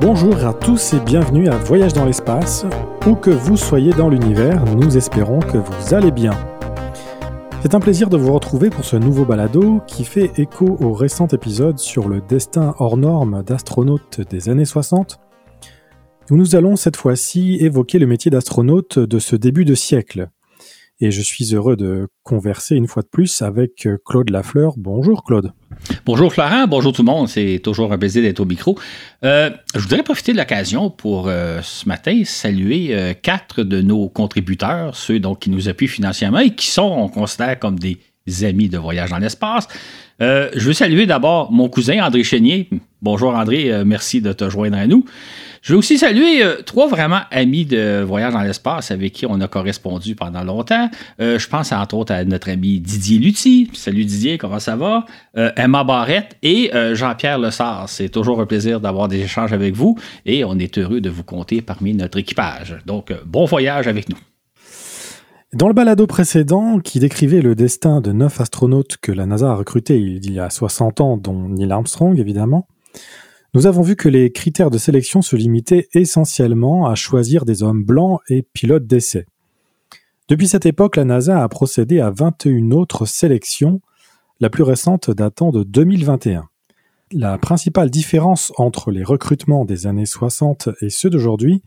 Bonjour à tous et bienvenue à Voyage dans l'espace. Où que vous soyez dans l'univers, nous espérons que vous allez bien. C'est un plaisir de vous retrouver pour ce nouveau balado qui fait écho au récent épisode sur le destin hors norme d'astronautes des années 60, où nous allons cette fois-ci évoquer le métier d'astronaute de ce début de siècle. Et je suis heureux de converser une fois de plus avec Claude Lafleur. Bonjour Claude. Bonjour Florent, bonjour tout le monde. C'est toujours un plaisir d'être au micro. Euh, je voudrais profiter de l'occasion pour euh, ce matin saluer euh, quatre de nos contributeurs, ceux donc qui nous appuient financièrement et qui sont, on considère, comme des amis de voyage dans l'espace. je veux saluer d'abord mon cousin André Chénier. Bonjour André, merci de te joindre à nous. Je veux aussi saluer euh, trois vraiment amis de Voyage dans l'espace avec qui on a correspondu pendant longtemps. Euh, je pense entre autres à notre ami Didier Lutti. Salut Didier, comment ça va? Euh, Emma Barrette et Jean-Pierre Lessard. C'est toujours un plaisir d'avoir des échanges avec vous et on est heureux de vous compter parmi notre équipage. Donc, bon voyage avec nous. Dans le balado précédent, qui décrivait le destin de neuf astronautes que la NASA a recrutés il y a 60 ans, dont Neil Armstrong évidemment, nous avons vu que les critères de sélection se limitaient essentiellement à choisir des hommes blancs et pilotes d'essai. Depuis cette époque, la NASA a procédé à 21 autres sélections, la plus récente datant de 2021. La principale différence entre les recrutements des années 60 et ceux d'aujourd'hui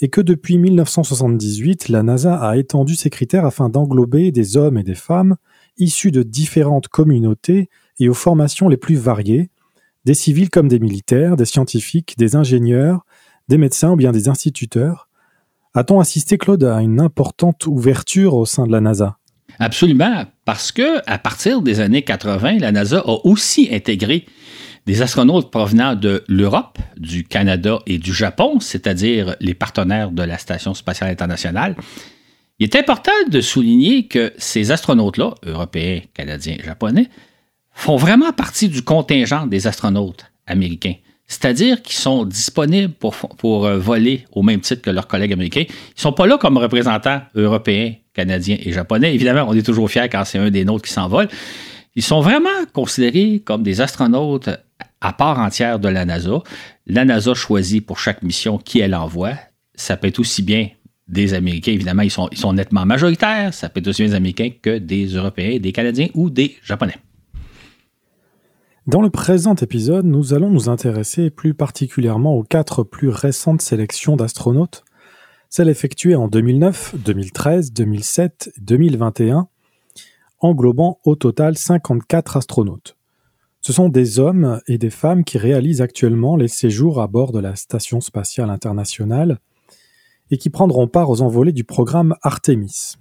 est que depuis 1978, la NASA a étendu ses critères afin d'englober des hommes et des femmes issus de différentes communautés et aux formations les plus variées, des civils comme des militaires, des scientifiques, des ingénieurs, des médecins ou bien des instituteurs. A-t-on assisté, Claude, à une importante ouverture au sein de la NASA? Absolument, parce que à partir des années 80, la NASA a aussi intégré des astronautes provenant de l'Europe, du Canada et du Japon, c'est-à-dire les partenaires de la Station spatiale internationale. Il est important de souligner que ces astronautes-là, européens, canadiens, japonais, font vraiment partie du contingent des astronautes américains. C'est-à-dire qu'ils sont disponibles pour, pour euh, voler au même titre que leurs collègues américains. Ils ne sont pas là comme représentants européens, canadiens et japonais. Évidemment, on est toujours fiers quand c'est un des nôtres qui s'envole. Ils sont vraiment considérés comme des astronautes à part entière de la NASA. La NASA choisit pour chaque mission qui elle envoie. Ça peut être aussi bien des Américains, évidemment, ils sont, ils sont nettement majoritaires. Ça peut être aussi bien des Américains que des Européens, des Canadiens ou des Japonais. Dans le présent épisode, nous allons nous intéresser plus particulièrement aux quatre plus récentes sélections d'astronautes, celles effectuées en 2009, 2013, 2007 et 2021, englobant au total 54 astronautes. Ce sont des hommes et des femmes qui réalisent actuellement les séjours à bord de la Station spatiale internationale et qui prendront part aux envolées du programme Artemis.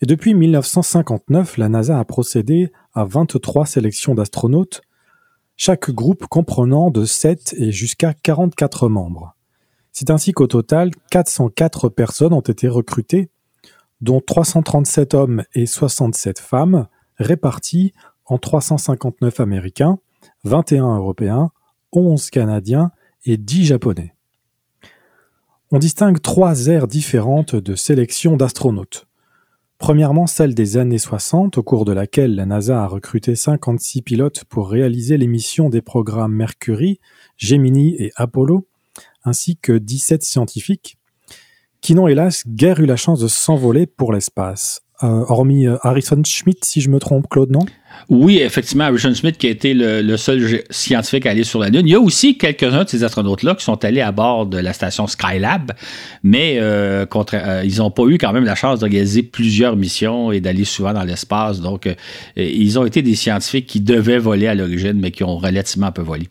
Et depuis 1959, la NASA a procédé à 23 sélections d'astronautes, chaque groupe comprenant de 7 et jusqu'à 44 membres. C'est ainsi qu'au total, 404 personnes ont été recrutées, dont 337 hommes et 67 femmes, répartis en 359 Américains, 21 Européens, 11 Canadiens et 10 Japonais. On distingue trois aires différentes de sélection d'astronautes. Premièrement, celle des années 60, au cours de laquelle la NASA a recruté 56 pilotes pour réaliser les missions des programmes Mercury, Gemini et Apollo, ainsi que 17 scientifiques, qui n'ont hélas guère eu la chance de s'envoler pour l'espace. Euh, hormis euh, Harrison Schmidt, si je me trompe, Claude, non? Oui, effectivement, Harrison Schmidt qui a été le, seul scientifique à aller sur la Lune. Il y a aussi quelques-uns de ces astronautes-là qui sont allés à bord de la station Skylab, mais euh, ils n'ont pas eu quand même la chance d'organiser plusieurs missions et d'aller souvent dans l'espace. Donc, ils ont été des scientifiques qui devaient voler à l'origine, mais qui ont relativement peu volé.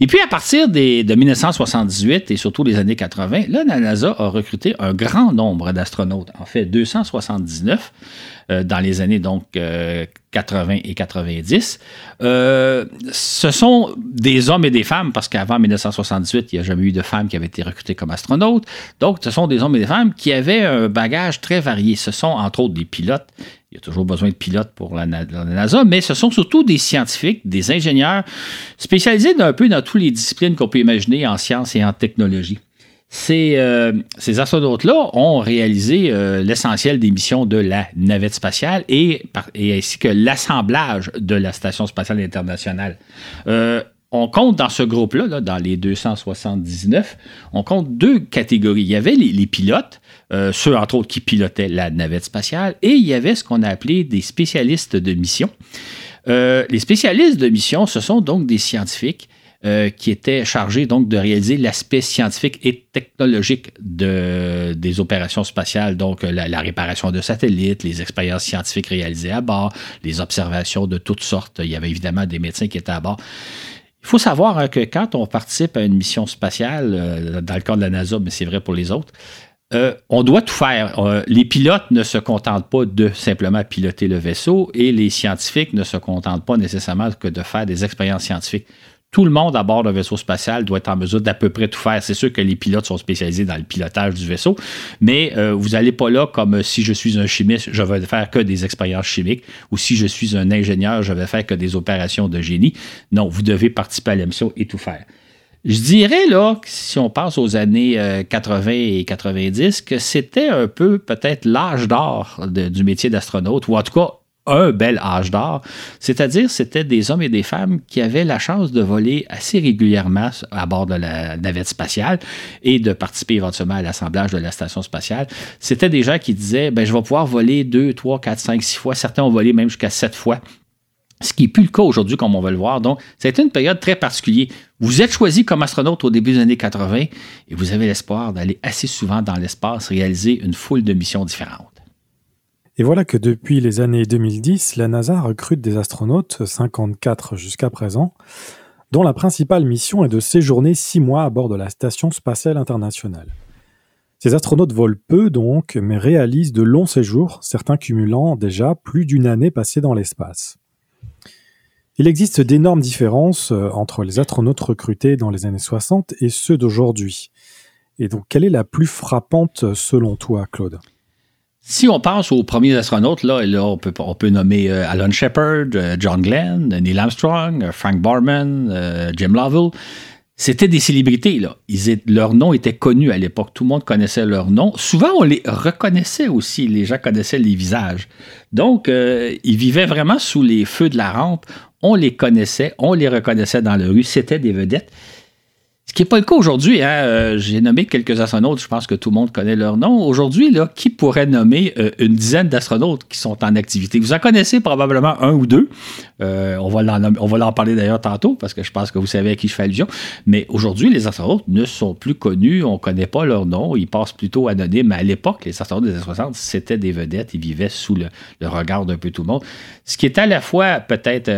Et puis, à partir de 1978 et surtout les années 80, là, la NASA a recruté un grand nombre d'astronautes, en fait 279 euh, dans les années donc 80 euh, et 90. Euh, ce sont des hommes et des femmes, parce qu'avant 1978, il n'y a jamais eu de femmes qui avaient été recrutées comme astronautes. Donc, ce sont des hommes et des femmes qui avaient un bagage très varié. Ce sont entre autres des pilotes il y a toujours besoin de pilotes pour la, NASA, mais ce sont surtout des scientifiques, des ingénieurs spécialisés un peu dans toutes les disciplines qu'on peut imaginer en sciences et en technologie. Ces, euh, ces astronautes-là ont réalisé euh, l'essentiel des missions de la navette spatiale et, ainsi que l'assemblage de la Station spatiale internationale. Euh, on compte dans ce groupe-là, dans les 279, on compte deux catégories. Il y avait les, pilotes, euh, ceux entre autres qui pilotaient la navette spatiale, et il y avait ce qu'on a appelé des spécialistes de mission. Euh, les spécialistes de mission, ce sont donc des scientifiques euh, qui étaient chargés donc de réaliser l'aspect scientifique et technologique de, des opérations spatiales, donc la, la, réparation de satellites, les expériences scientifiques réalisées à bord, les observations de toutes sortes. Il y avait évidemment des médecins qui étaient à bord. Il faut savoir hein, que quand on participe à une mission spatiale, euh, dans le cas de la NASA, mais c'est vrai pour les autres, euh, on doit tout faire. Euh, les pilotes ne se contentent pas de simplement piloter le vaisseau et les scientifiques ne se contentent pas nécessairement que de faire des expériences scientifiques tout le monde à bord d'un vaisseau spatial doit être en mesure d'à peu près tout faire. C'est sûr que les pilotes sont spécialisés dans le pilotage du vaisseau, mais euh, vous n'allez pas là comme si je suis un chimiste, je vais faire que des expériences chimiques, ou si je suis un ingénieur, je vais faire que des opérations de génie. Non, vous devez participer à la mission et tout faire. Je dirais, là, si on passe aux années 80 euh, et 90, que c'était un peu peut-être l'âge d'or du métier d'astronaute, ou en tout cas un bel âge d'or. C'est-à-dire, c'était des hommes et des femmes qui avaient la chance de voler assez régulièrement à bord de la navette spatiale et de participer éventuellement à l'assemblage de la station spatiale. C'était des gens qui disaient, ben, je vais pouvoir voler deux, trois, quatre, cinq, six fois. Certains ont volé même jusqu'à sept fois. Ce qui n'est plus le cas aujourd'hui, comme on va le voir. Donc, c'était une période très particulière. Vous êtes choisi comme astronaute au début des années 80 et vous avez l'espoir d'aller assez souvent dans l'espace réaliser une foule de missions différentes. Et voilà que depuis les années 2010, la NASA recrute des astronautes, 54 jusqu'à présent, dont la principale mission est de séjourner six mois à bord de la Station spatiale internationale. Ces astronautes volent peu donc, mais réalisent de longs séjours, certains cumulant déjà plus d'une année passée dans l'espace. Il existe d'énormes différences euh, entre les astronautes recrutés dans les années 60 et ceux d'aujourd'hui. Et donc, quelle est la plus frappante selon toi, Claude? Si on pense aux premiers astronautes, là, on, peut, nommer euh, Alan Shepard, euh, John Glenn, Neil Armstrong, Frank Barman, Jim Lovell. C'était des célébrités. Là. Ils leur nom était connu à l'époque. Tout le monde connaissait leur nom. Souvent, on les reconnaissait aussi. Les gens connaissaient les visages. Donc, ils vivaient vraiment sous les feux de la rampe. On les connaissait, on les reconnaissait dans la rue. C'était des vedettes. Ce qui n'est pas le cas aujourd'hui. Hein. Euh, j'ai nommé quelques astronautes, je pense que tout le monde connaît leur nom. Aujourd'hui, qui pourrait nommer euh, une dizaine d'astronautes qui sont en activité? Vous en connaissez probablement un ou deux. Euh, on va l'en parler d'ailleurs tantôt, parce que je pense que vous savez à qui je fais allusion. Mais aujourd'hui, les astronautes ne sont plus connus, on ne connaît pas leur nom, ils passent plutôt anonymes. Mais à l'époque, les astronautes des années 60, c'était des vedettes, ils vivaient sous le, regard d'un peu tout le monde. Ce qui est à la fois peut-être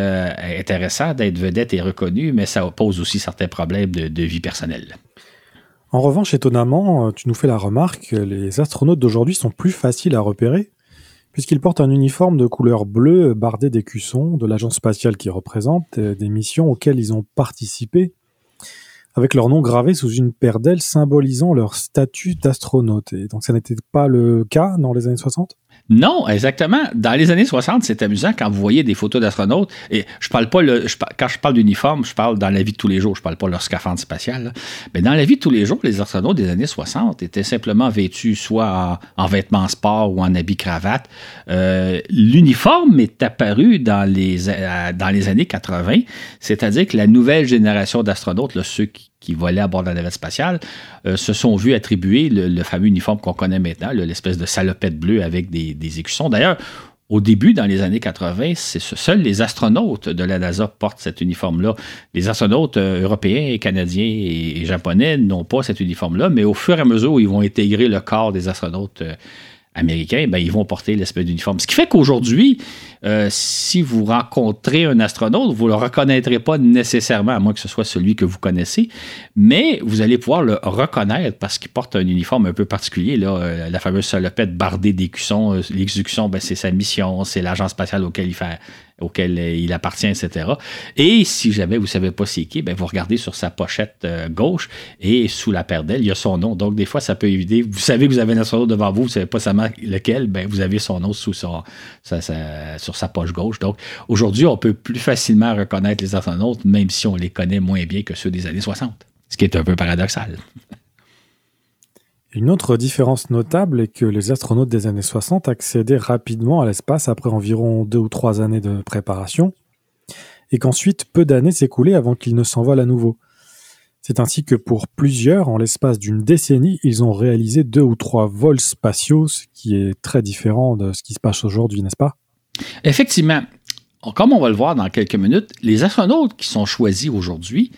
intéressant d'être vedette et reconnu, mais ça pose aussi certains problèmes de, de vie personnel. En revanche, étonnamment, euh, tu nous fais la remarque, les astronautes d'aujourd'hui sont plus faciles à repérer, puisqu'ils portent un uniforme de couleur bleue bardé d'écussons de l'agence spatiale qui représente euh, des missions auxquelles ils ont participé, avec leur nom gravé sous une paire d'ailes symbolisant leur statut d'astronaute. Et donc ça n'était pas le cas dans les années 60 non, exactement. Dans les années 60, c'est amusant quand vous voyez des photos d'astronautes. Et je parle pas le, quand je parle d'uniforme, je parle dans la vie de tous les jours. Je parle pas leur scaphandre spatial. Mais dans la vie de tous les jours, les astronautes des années 60 étaient simplement vêtus soit en, vêtements sport ou en habits cravate. Euh, l'uniforme est apparu dans les, euh, dans les années 80. C'est-à-dire que la nouvelle génération d'astronautes, ceux qui qui volaient à bord de la navette spatiale, euh, se sont vus attribuer le, fameux uniforme qu'on connaît maintenant, l'espèce de salopette bleue avec des, écussons. D'ailleurs, au début, dans les années 80, c'est seuls les astronautes de la NASA portent cet uniforme-là. Les astronautes euh, européens, canadiens et, japonais n'ont pas cet uniforme-là, mais au fur et à mesure où ils vont intégrer le corps des astronautes euh, américains, ben, ils vont porter l'espèce d'uniforme. Ce qui fait qu'aujourd'hui, euh, si vous rencontrez un astronaute, vous ne le reconnaîtrez pas nécessairement, à moins que ce soit celui que vous connaissez, mais vous allez pouvoir le reconnaître parce qu'il porte un uniforme un peu particulier, euh, la fameuse salopette bardée d'écussons. Euh, L'exécution, ben, c'est sa mission, c'est l'agence spatiale auquel il fait auquel euh, il appartient, etc. Et si jamais vous ne savez pas c'est qui, ben vous regardez sur sa pochette euh, gauche et sous la paire d'ailes, il y a son nom. Donc, des fois, ça peut éviter. Vous savez que vous avez un astronaute devant vous, vous ne savez pas seulement lequel, ben vous avez son nom sous son, sur sa poche gauche. Donc, aujourd'hui, on peut plus facilement reconnaître les astronautes, même si on les connaît moins bien que ceux des années 60. Ce qui est un peu paradoxal. Une autre différence notable est que les astronautes des années 60 accédaient rapidement à l'espace après environ deux ou trois années de préparation, et qu'ensuite peu d'années s'écoulaient avant qu'ils ne s'envolent à nouveau. C'est ainsi que pour plusieurs, en l'espace d'une décennie, ils ont réalisé deux ou trois vols spatiaux, ce qui est très différent de ce qui se passe aujourd'hui, n'est-ce pas? Effectivement. Comme on va le voir dans quelques minutes, les astronautes qui sont choisis aujourd'hui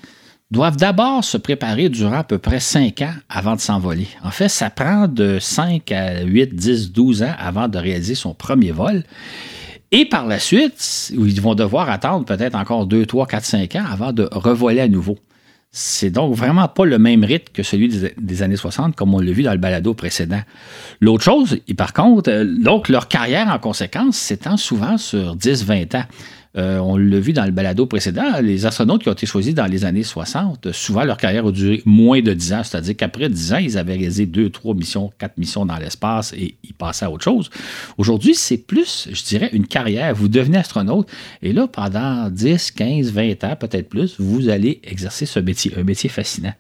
doivent d'abord se préparer durant à peu près cinq ans avant de s'envoler. En fait, ça prend de 5 à 8, 10, 12 ans avant de réaliser son premier vol. Et par la suite, ils vont devoir attendre peut-être encore 2, 3, 4, 5 ans avant de revoler à nouveau. C'est donc vraiment pas le même rythme que celui des, années 60, comme on l'a vu dans le balado précédent. L'autre chose, par contre, euh, donc leur carrière en conséquence s'étend souvent sur 10-20 ans. Euh, on l'a vu dans le balado précédent, les astronautes qui ont été choisis dans les années 60, souvent leur carrière a duré moins de 10 ans, c'est-à-dire qu'après 10 ans, ils avaient réalisé 2, 3 missions, 4 missions dans l'espace et ils passaient à autre chose. Aujourd'hui, c'est plus, je dirais, une carrière. Vous devenez astronaute et là, pendant 10, 15, 20 ans, peut-être plus, vous allez exercer ce métier, un métier fascinant.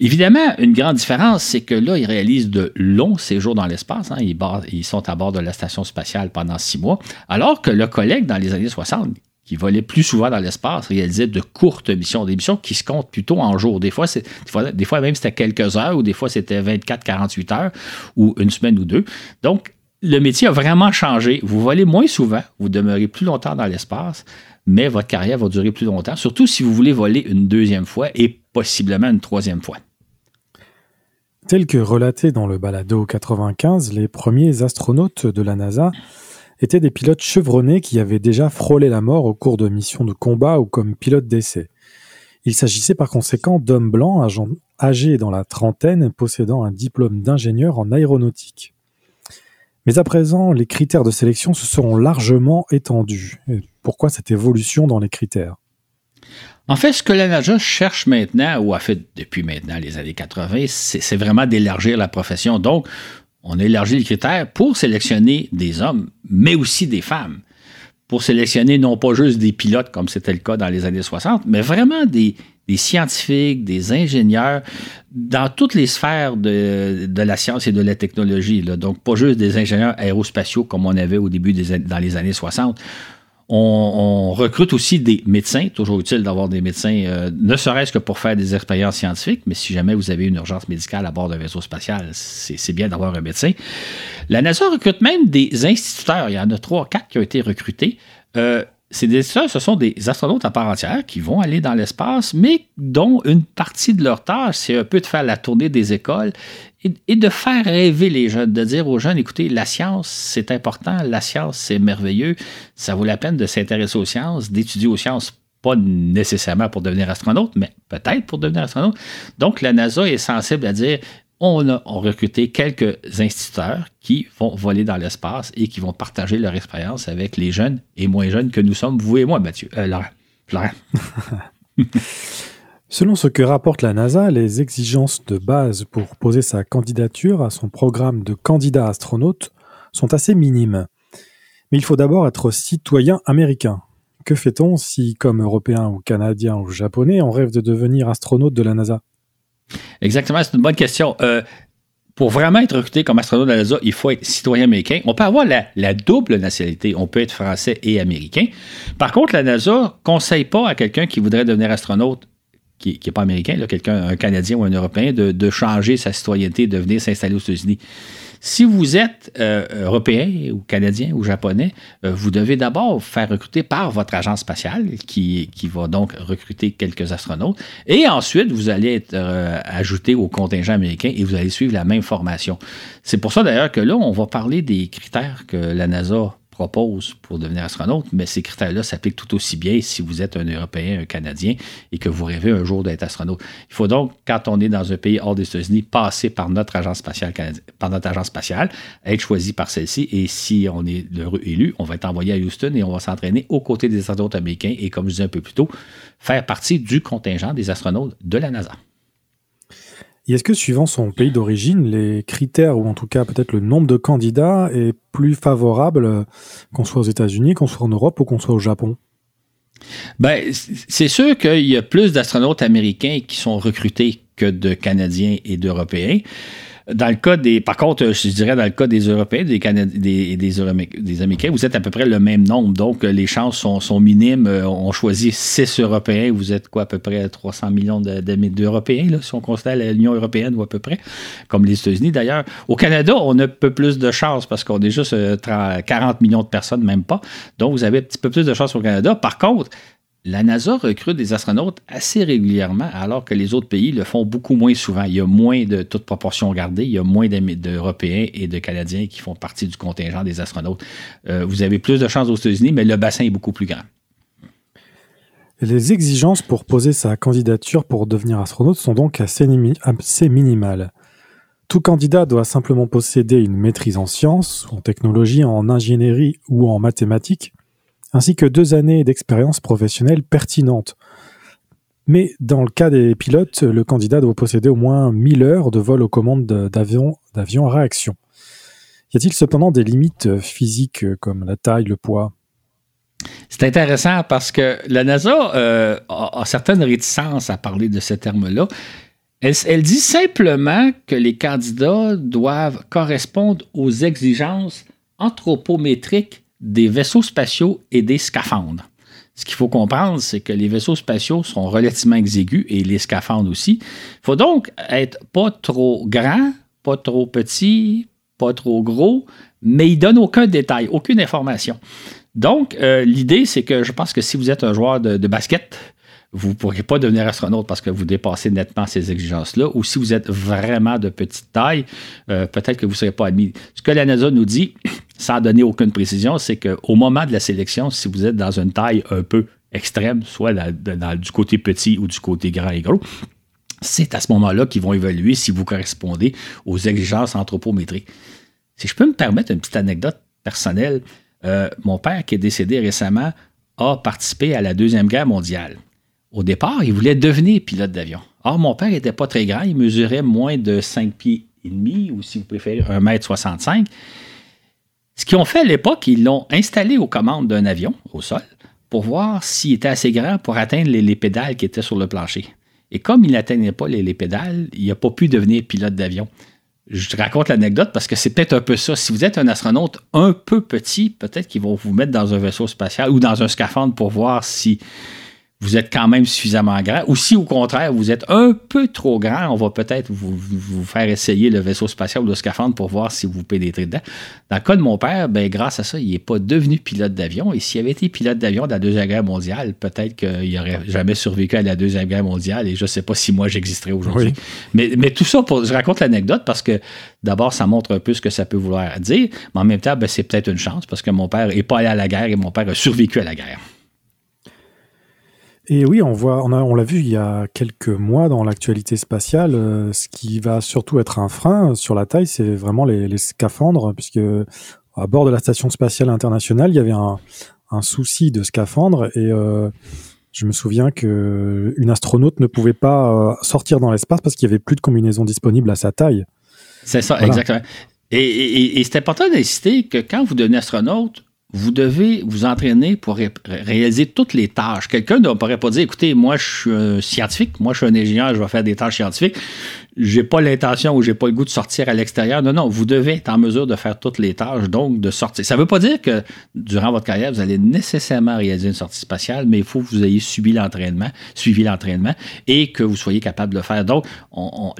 Évidemment, une grande différence, c'est que là, ils réalisent de longs séjours dans l'espace. Hein. Ils, sont à bord de la station spatiale pendant six mois, alors que le collègue dans les années 60, qui volait plus souvent dans l'espace, réalisait de courtes missions, des missions qui se comptent plutôt en jours. Des fois, des fois, des fois même c'était quelques heures, ou des fois c'était 24-48 heures, ou une semaine ou deux. Donc, le métier a vraiment changé. Vous volez moins souvent, vous demeurez plus longtemps dans l'espace, mais votre carrière va durer plus longtemps, surtout si vous voulez voler une deuxième fois et possiblement une troisième fois. Tel que relaté dans le balado 95, les premiers astronautes de la NASA étaient des pilotes chevronnés qui avaient déjà frôlé la mort au cours de missions de combat ou comme pilotes d'essai. Il s'agissait par conséquent d'hommes blancs âgés dans la trentaine possédant un diplôme d'ingénieur en aéronautique. Mais à présent, les critères de sélection se seront largement étendus. pourquoi cette évolution dans les critères? En fait, ce que la NASA cherche maintenant, ou a fait depuis maintenant les années 80, c'est vraiment d'élargir la profession. Donc, on élargit les critères pour sélectionner des hommes, mais aussi des femmes. Pour sélectionner non pas juste des pilotes, comme c'était le cas dans les années 60, mais vraiment des, scientifiques, des ingénieurs, dans toutes les sphères de, la science et de la technologie. Donc, pas juste des ingénieurs aérospatiaux comme on avait au début dans les années 60. On, recrute aussi des médecins, toujours utile d'avoir des médecins, euh, ne serait-ce que pour faire des expériences scientifiques, mais si jamais vous avez une urgence médicale à bord d'un vaisseau spatial, c'est bien d'avoir un médecin. La NASA recrute même des instituteurs. Il y en a trois, quatre qui ont été recrutés. Euh, ces instituteurs, ce sont des astronautes à part entière qui vont aller dans l'espace, mais dont une partie de leur tâche, c'est un peu de faire la tournée des écoles et, de faire rêver les jeunes, de dire aux jeunes, écoutez, la science, c'est important, la science, c'est merveilleux, ça vaut la peine de s'intéresser aux sciences, d'étudier aux sciences, pas nécessairement pour devenir astronaute, mais peut-être pour devenir astronaute. Donc, la NASA est sensible à dire, on a, recruté quelques instituteurs qui vont voler dans l'espace et qui vont partager leur expérience avec les jeunes et moins jeunes que nous sommes, vous et moi, Mathieu. Euh, Laurent. Laurent. Selon ce que rapporte la NASA, les exigences de base pour poser sa candidature à son programme de candidat astronaute sont assez minimes. Mais il faut d'abord être citoyen américain. Que fait-on si, comme Européen ou Canadien ou Japonais, on rêve de devenir astronaute de la NASA? Exactement, c'est une bonne question. Euh, pour vraiment être recruté comme astronaute de la NASA, il faut être citoyen américain. On peut avoir la, la, double nationalité. On peut être français et américain. Par contre, la NASA ne conseille pas à quelqu'un qui voudrait devenir astronaute qui n'est pas américain, quelqu'un, un Canadien ou un Européen, de, changer sa citoyenneté, de venir s'installer aux États-Unis. Si vous êtes euh, européen ou canadien ou japonais, euh, vous devez d'abord faire recruter par votre agence spatiale qui, qui va donc recruter quelques astronautes. Et ensuite, vous allez être euh, ajouté au contingent américain et vous allez suivre la même formation. C'est pour ça d'ailleurs que là, on va parler des critères que la NASA propose pour devenir astronaute, mais ces critères-là s'appliquent tout aussi bien si vous êtes un Européen, un Canadien et que vous rêvez un jour d'être astronaute. Il faut donc, quand on est dans un pays hors des États-Unis, passer par notre agence spatiale, par notre agence spatiale, être choisi par celle-ci et si on est élu, on va être envoyé à Houston et on va s'entraîner aux côtés des astronautes américains et, comme je disais un peu plus tôt, faire partie du contingent des astronautes de la NASA. Est-ce que suivant son pays d'origine, les critères ou en tout cas peut-être le nombre de candidats est plus favorable qu'on soit aux États-Unis, qu'on soit en Europe ou qu'on soit au Japon? Ben, c'est sûr qu'il y a plus d'astronautes américains qui sont recrutés que de Canadiens et d'Européens. Dans le cas des. Par contre, je dirais dans le cas des Européens des, Canadiens, des, des, Américains, vous êtes à peu près le même nombre. Donc, les chances sont, sont minimes. On choisit six Européens. Vous êtes quoi, à peu près 300 millions d'Européens, si on considère l'Union européenne ou à peu près, comme les États-Unis d'ailleurs. Au Canada, on a un peu plus de chances parce qu'on est juste 40 euh, millions de personnes, même pas. Donc, vous avez un petit peu plus de chances au Canada. Par contre, la NASA recrute des astronautes assez régulièrement, alors que les autres pays le font beaucoup moins souvent. Il y a moins de toute proportion gardée, il y a moins d'Européens et de Canadiens qui font partie du contingent des astronautes. Euh, vous avez plus de chances aux États-Unis, mais le bassin est beaucoup plus grand. Les exigences pour poser sa candidature pour devenir astronaute sont donc assez, assez minimales. Tout candidat doit simplement posséder une maîtrise en sciences, en technologie, en ingénierie ou en mathématiques, ainsi que deux années d'expérience professionnelle pertinente. Mais dans le cas des pilotes, le candidat doit posséder au moins 1000 heures de vol aux commandes d'avions à réaction. Y a-t-il cependant des limites physiques comme la taille, le poids? C'est intéressant parce que la NASA euh, a, certaines réticences à parler de ce terme-là. elle, dit simplement que les candidats doivent correspondre aux exigences anthropométriques des vaisseaux spatiaux et des scaphandres. Ce qu'il faut comprendre, c'est que les vaisseaux spatiaux sont relativement exigus et les scaphandres aussi. Il faut donc être pas trop grand, pas trop petit, pas trop gros, mais il ne donne aucun détail, aucune information. Donc, euh, l'idée, c'est que je pense que si vous êtes un joueur de, basket, vous ne pourrez pas devenir astronaute parce que vous dépassez nettement ces exigences-là. Ou si vous êtes vraiment de petite taille, euh, peut-être que vous ne serez pas admis. Ce que la NASA nous dit, sans donner aucune précision, c'est qu'au moment de la sélection, si vous êtes dans une taille un peu extrême, soit du côté petit ou du côté grand et gros, c'est à ce moment-là qu'ils vont évaluer si vous correspondez aux exigences anthropométriques. Si je peux me permettre une petite anecdote personnelle, euh, mon père qui est décédé récemment a participé à la Deuxième Guerre mondiale. Au départ, il voulait devenir pilote d'avion. Or, mon père n'était pas très grand, il mesurait moins de 5 pieds et demi, ou si vous préférez, 1,65 m. Ce qu'ils ont fait à l'époque, ils l'ont installé aux commandes d'un avion au sol pour voir s'il était assez grand pour atteindre les, pédales qui étaient sur le plancher. Et comme il n'atteignait pas les, pédales, il n'a pas pu devenir pilote d'avion. Je te raconte l'anecdote parce que c'est peut-être un peu ça. Si vous êtes un astronaute un peu petit, peut-être qu'ils vont vous mettre dans un vaisseau spatial ou dans un scaphandre pour voir si vous êtes quand même suffisamment grand. Ou si au contraire, vous êtes un peu trop grand, on va peut-être vous, faire essayer le vaisseau spatial ou le scaphandre pour voir si vous pénétrez dedans. Dans le cas de mon père, ben, grâce à ça, il n'est pas devenu pilote d'avion. Et s'il avait été pilote d'avion de la Deuxième Guerre mondiale, peut-être qu'il n'aurait jamais survécu à la Deuxième Guerre mondiale et je ne sais pas si moi j'existerais aujourd'hui. Mais, mais, tout ça, pour, je raconte l'anecdote parce que d'abord, ça montre un peu ce que ça peut vouloir dire, mais en même temps, ben, c'est peut-être une chance parce que mon père n'est pas allé à la guerre et mon père a survécu à la guerre. Et oui, on voit, on a, on l'a vu il y a quelques mois dans l'actualité spatiale. Euh, ce qui va surtout être un frein sur la taille, c'est vraiment les, scaphandres, puisque à bord de la station spatiale internationale, il y avait un, souci de scaphandre et euh, je me souviens que une astronaute ne pouvait pas euh, sortir dans l'espace parce qu'il y avait plus de combinaison disponible à sa taille. C'est ça, exactement. Et, et c'est important d'insister que quand vous devenez astronaute, vous devez vous entraîner pour réaliser toutes les tâches. Quelqu'un ne pourrait pas dire, écoutez, moi je suis un scientifique, moi je suis un ingénieur, je vais faire des tâches scientifiques. J'ai pas l'intention ou j'ai pas le goût de sortir à l'extérieur. Non, non, vous devez être en mesure de faire toutes les tâches, donc de sortir. Ça ne veut pas dire que durant votre carrière, vous allez nécessairement réaliser une sortie spatiale, mais il faut que vous ayez subi l'entraînement, suivi l'entraînement et que vous soyez capable de le faire. Donc, on,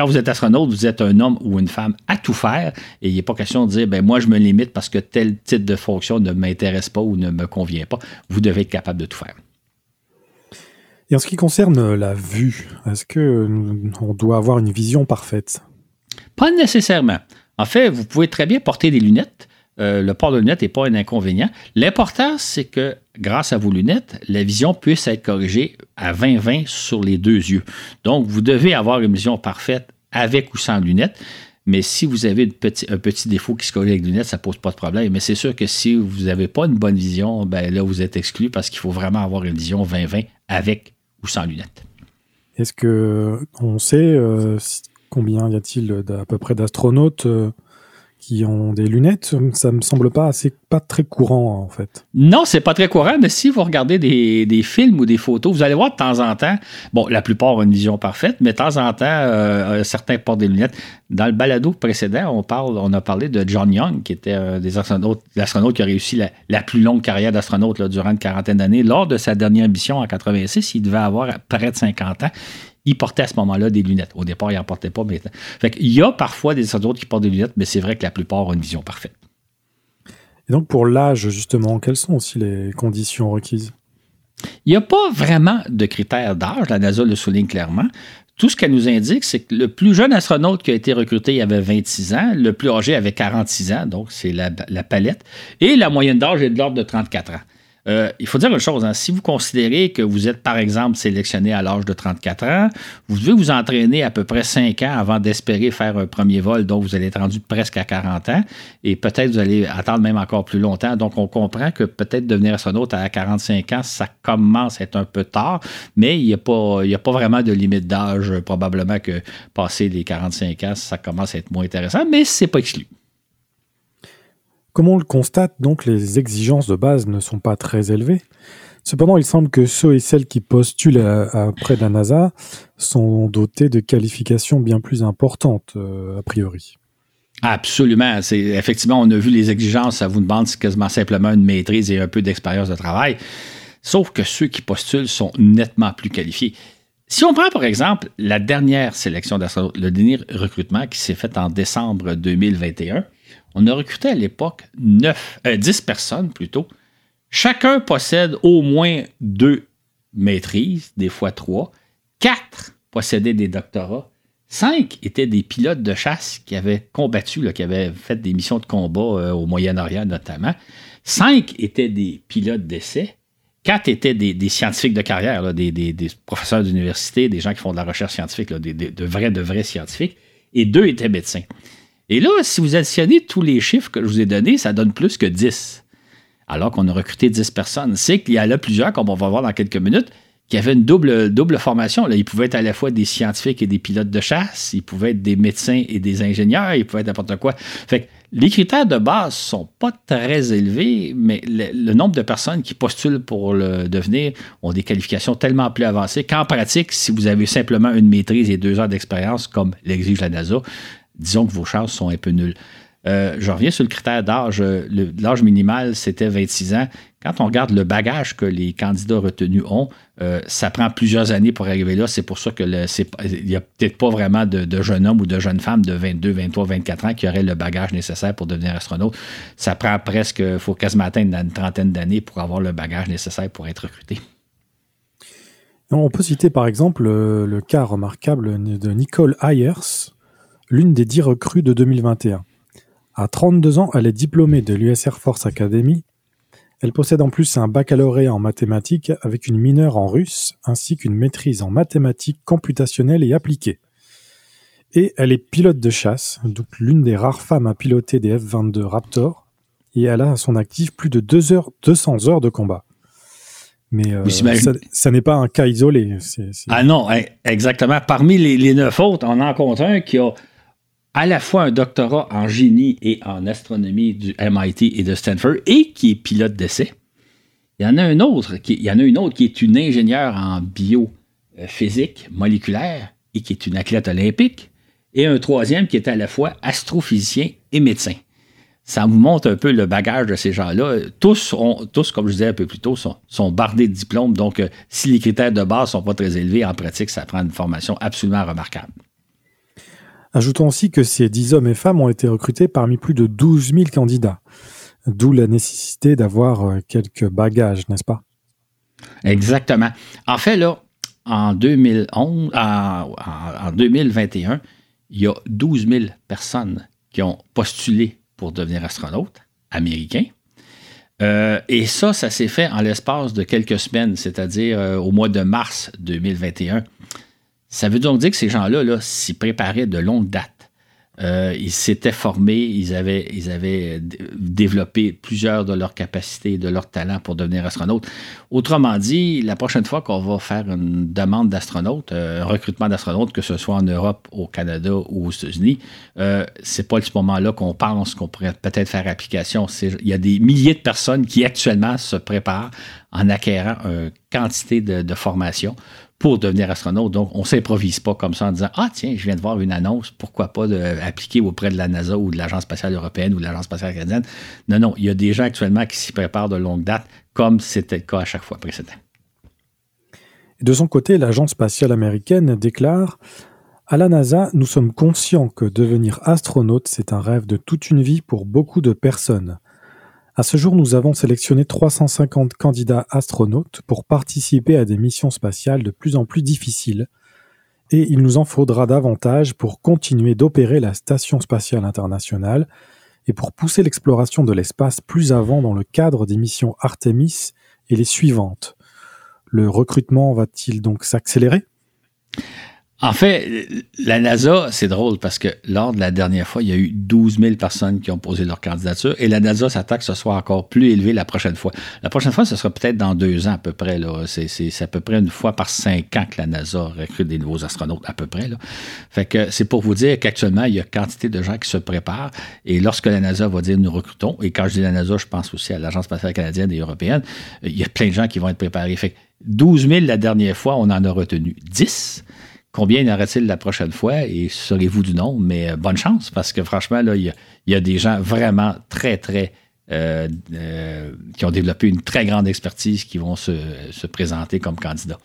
quand vous êtes astronaute, vous êtes un homme ou une femme à tout faire et il n'est pas question de dire ben moi je me limite parce que tel type de fonction ne m'intéresse pas ou ne me convient pas. Vous devez être capable de tout faire. Et en ce qui concerne la vue, est-ce que on doit avoir une vision parfaite? Pas nécessairement. En fait, vous pouvez très bien porter des lunettes. Euh, le port de lunettes n'est pas un inconvénient. L'important, c'est que grâce à vos lunettes, la vision puisse être corrigée à 20-20 sur les deux yeux. Donc, vous devez avoir une vision parfaite avec ou sans lunettes. Mais si vous avez un petit défaut qui se corrige avec les lunettes, ça ne pose pas de problème. Mais c'est sûr que si vous n'avez pas une bonne vision, ben là, vous êtes exclu parce qu'il faut vraiment avoir une vision 20-20 avec ou sans lunettes. Est-ce que on sait euh, combien y a-t-il à peu près d'astronautes euh, qui ont des lunettes, ça me semble pas assez, pas très courant en fait. Non, c'est pas très courant, mais si vous regardez des, films ou des photos, vous allez voir de temps en temps, bon, la plupart ont une vision parfaite, mais de temps en temps, euh, certains portent des lunettes. Dans le balado précédent, on, parle, on a parlé de John Young, qui était des astronautes, l'astronaute qui a réussi la, plus longue carrière d'astronaute durant une quarantaine d'années. Lors de sa dernière mission en 86, il devait avoir près de 50 ans il portait à ce moment-là des lunettes. Au départ, il n'en portait pas. Mais... Fait il y a parfois des autres qui portent des lunettes, mais c'est vrai que la plupart ont une vision parfaite. Et donc, pour l'âge, justement, quelles sont aussi les conditions requises? Il n'y a pas vraiment de critères d'âge. La NASA le souligne clairement. Tout ce qu'elle nous indique, c'est que le plus jeune astronaute qui a été recruté, il avait 26 ans. Le plus âgé avait 46 ans, donc c'est la, la palette. Et la moyenne d'âge est de l'ordre de 34 ans. Euh, il faut dire une chose, hein. si vous considérez que vous êtes, par exemple, sélectionné à l'âge de 34 ans, vous devez vous entraîner à peu près 5 ans avant d'espérer faire un premier vol, donc vous allez être rendu presque à 40 ans, et peut-être vous allez attendre même encore plus longtemps. Donc on comprend que peut-être devenir astronaute à 45 ans, ça commence à être un peu tard, mais il n'y a, pas, a pas vraiment de limite d'âge. Probablement que passer les 45 ans, ça commence à être moins intéressant, mais c'est pas exclu. Comme on le constate, donc, les exigences de base ne sont pas très élevées. Cependant, il semble que ceux et celles qui postulent auprès de la NASA sont dotés de qualifications bien plus importantes, euh, a priori. Absolument. C'est, effectivement, on a vu les exigences. Ça vous demande quasiment simplement une maîtrise et un peu d'expérience de travail. Sauf que ceux qui postulent sont nettement plus qualifiés. Si on prend par exemple la dernière sélection le dernier recrutement qui s'est fait en décembre 2021, on a recruté à l'époque 9, 10 euh, personnes plutôt. Chacun possède au moins deux maîtrises, des fois trois. Quatre possédaient des doctorats. Cinq étaient des pilotes de chasse qui avaient combattu, qui avaient fait des missions de combat euh, au Moyen-Orient notamment. Cinq étaient des pilotes d'essai. Quatre étaient des, scientifiques de carrière, des, professeurs d'université, des gens qui font de la recherche scientifique, de vrais, de vrais scientifiques. Et deux étaient médecins. Et là, si vous additionnez tous les chiffres que je vous ai donnés, ça donne plus que 10. Alors qu'on a recruté 10 personnes. C'est qu'il y en a plusieurs, comme on va voir dans quelques minutes, qui avaient une double, double formation. Ils pouvaient être à la fois des scientifiques et des pilotes de chasse, ils pouvaient être des médecins et des ingénieurs, ils pouvaient être n'importe quoi. Fait que les critères de base sont pas très élevés, mais le, nombre de personnes qui postulent pour le devenir ont des qualifications tellement plus avancées qu'en pratique, si vous avez simplement une maîtrise et deux heures d'expérience, comme l'exige la NASA, disons que vos chances sont un peu nulles. Euh, je reviens sur le critère d'âge. L'âge minimal, c'était 26 ans. Quand on regarde le bagage que les candidats retenus ont, euh, ça prend plusieurs années pour arriver là. C'est pour ça qu'il n'y a peut-être pas vraiment de, jeunes hommes ou de jeunes femmes de 22, 23, 24 ans qui auraient le bagage nécessaire pour devenir astronaute. Ça prend presque, il faut quasiment atteindre une trentaine d'années pour avoir le bagage nécessaire pour être recruté. On peut citer par exemple le cas remarquable de Nicole Ayers, l'une des dix recrues de 2021. À 32 ans, elle est diplômée de l'US Air Force Academy. Elle possède en plus un baccalauréat en mathématiques avec une mineure en russe ainsi qu'une maîtrise en mathématiques computationnelles et appliquées. Et elle est pilote de chasse, donc l'une des rares femmes à piloter des F-22 Raptor, et elle a à son actif plus de 200 heures de combat. Mais euh, ça, n'est pas un cas isolé. Ah non, exactement. Parmi les, les neuf autres, on en compte un qui a à la fois un doctorat en génie et en astronomie du MIT et de Stanford et qui est pilote d'essai. Il y en a un autre, qui, une autre qui est une ingénieure en biophysique moléculaire et qui est une athlète olympique, et un troisième qui est à la fois astrophysicien et médecin. Ça vous montre un peu le bagage de ces gens-là. Tous comme je disais un peu plus tôt, sont, sont bardés de diplômes. Donc, euh, si les critères de base ne sont pas très élevés, en pratique, ça prend une formation absolument remarquable. Ajoutons aussi que ces 10 hommes et femmes ont été recrutés parmi plus de 12 000 candidats, d'où la nécessité d'avoir euh, quelques bagages, n'est-ce pas? Exactement. En fait, là, en, 2011, en, 2021, il y a 12 000 personnes qui ont postulé pour devenir astronautes américains. Euh, et ça, ça s'est fait en l'espace de quelques semaines, c'est-à-dire euh, au mois de mars 2021. Ça veut donc dire que ces gens-là s'y préparaient de longue date. Euh, ils s'étaient formés, ils avaient, développé plusieurs de leurs capacités, de leurs talents pour devenir astronautes. Autrement dit, la prochaine fois qu'on va faire une demande d'astronautes, euh, un recrutement d'astronautes, que ce soit en Europe, au Canada ou aux États-Unis, euh, c'est pas à ce moment-là qu'on pense qu'on pourrait peut-être faire application. Il y a des milliers de personnes qui actuellement se préparent en acquérant une quantité de formation pour devenir astronaute. Donc, on ne s'improvise pas comme ça en disant Ah, tiens, je viens de voir une annonce, pourquoi pas appliquer auprès de la NASA ou de l'Agence spatiale européenne ou de l'Agence spatiale canadienne. Non, non, il y a des gens actuellement qui s'y préparent de longue date, comme c'était le cas à chaque fois précédent. De son côté, l'Agence spatiale américaine déclare À la NASA, nous sommes conscients que devenir astronaute, c'est un rêve de toute une vie pour beaucoup de personnes. À ce jour, nous avons sélectionné 350 candidats astronautes pour participer à des missions spatiales de plus en plus difficiles, et il nous en faudra davantage pour continuer d'opérer la Station spatiale internationale et pour pousser l'exploration de l'espace plus avant dans le cadre des missions Artemis et les suivantes. Le recrutement va-t-il donc s'accélérer? En fait, la NASA, c'est drôle parce que lors de la dernière fois, il y a eu 12 000 personnes qui ont posé leur candidature et la NASA s'attend que ce soit encore plus élevé la prochaine fois. La prochaine fois, ce sera peut-être dans deux ans à peu près. C'est, à peu près une fois par cinq ans que la NASA recrute des nouveaux astronautes, à peu près. Là. Fait que c'est pour vous dire qu'actuellement, il y a quantité de gens qui se préparent et lorsque la NASA va dire nous recrutons, et quand je dis la NASA, je pense aussi à l'Agence spatiale canadienne et européenne, il y a plein de gens qui vont être préparés. Fait que 12 000 la dernière fois, on en a retenu 10. Combien y aura-t-il la prochaine fois et serez-vous du nom? Mais euh, bonne chance parce que franchement, là, il y, a des gens vraiment très, très. Euh, euh, qui ont développé une très grande expertise qui vont se, se, présenter comme candidats.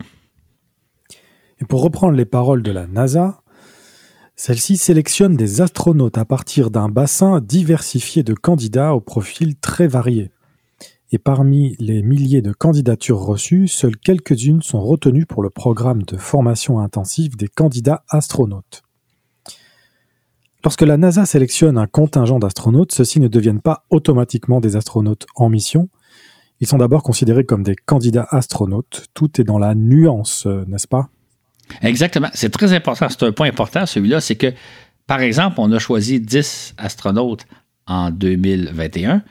Et pour reprendre les paroles de la NASA, celle-ci sélectionne des astronautes à partir d'un bassin diversifié de candidats au profil très varié et parmi les milliers de candidatures reçues, seules quelques-unes sont retenues pour le programme de formation intensive des candidats astronautes. Lorsque la NASA sélectionne un contingent d'astronautes, ceux-ci ne deviennent pas automatiquement des astronautes en mission. Ils sont d'abord considérés comme des candidats astronautes. Tout est dans la nuance, euh, n'est-ce pas? Exactement. C'est très important. C'est un point important, celui-là. C'est que, par exemple, on a choisi 10 astronautes en 2021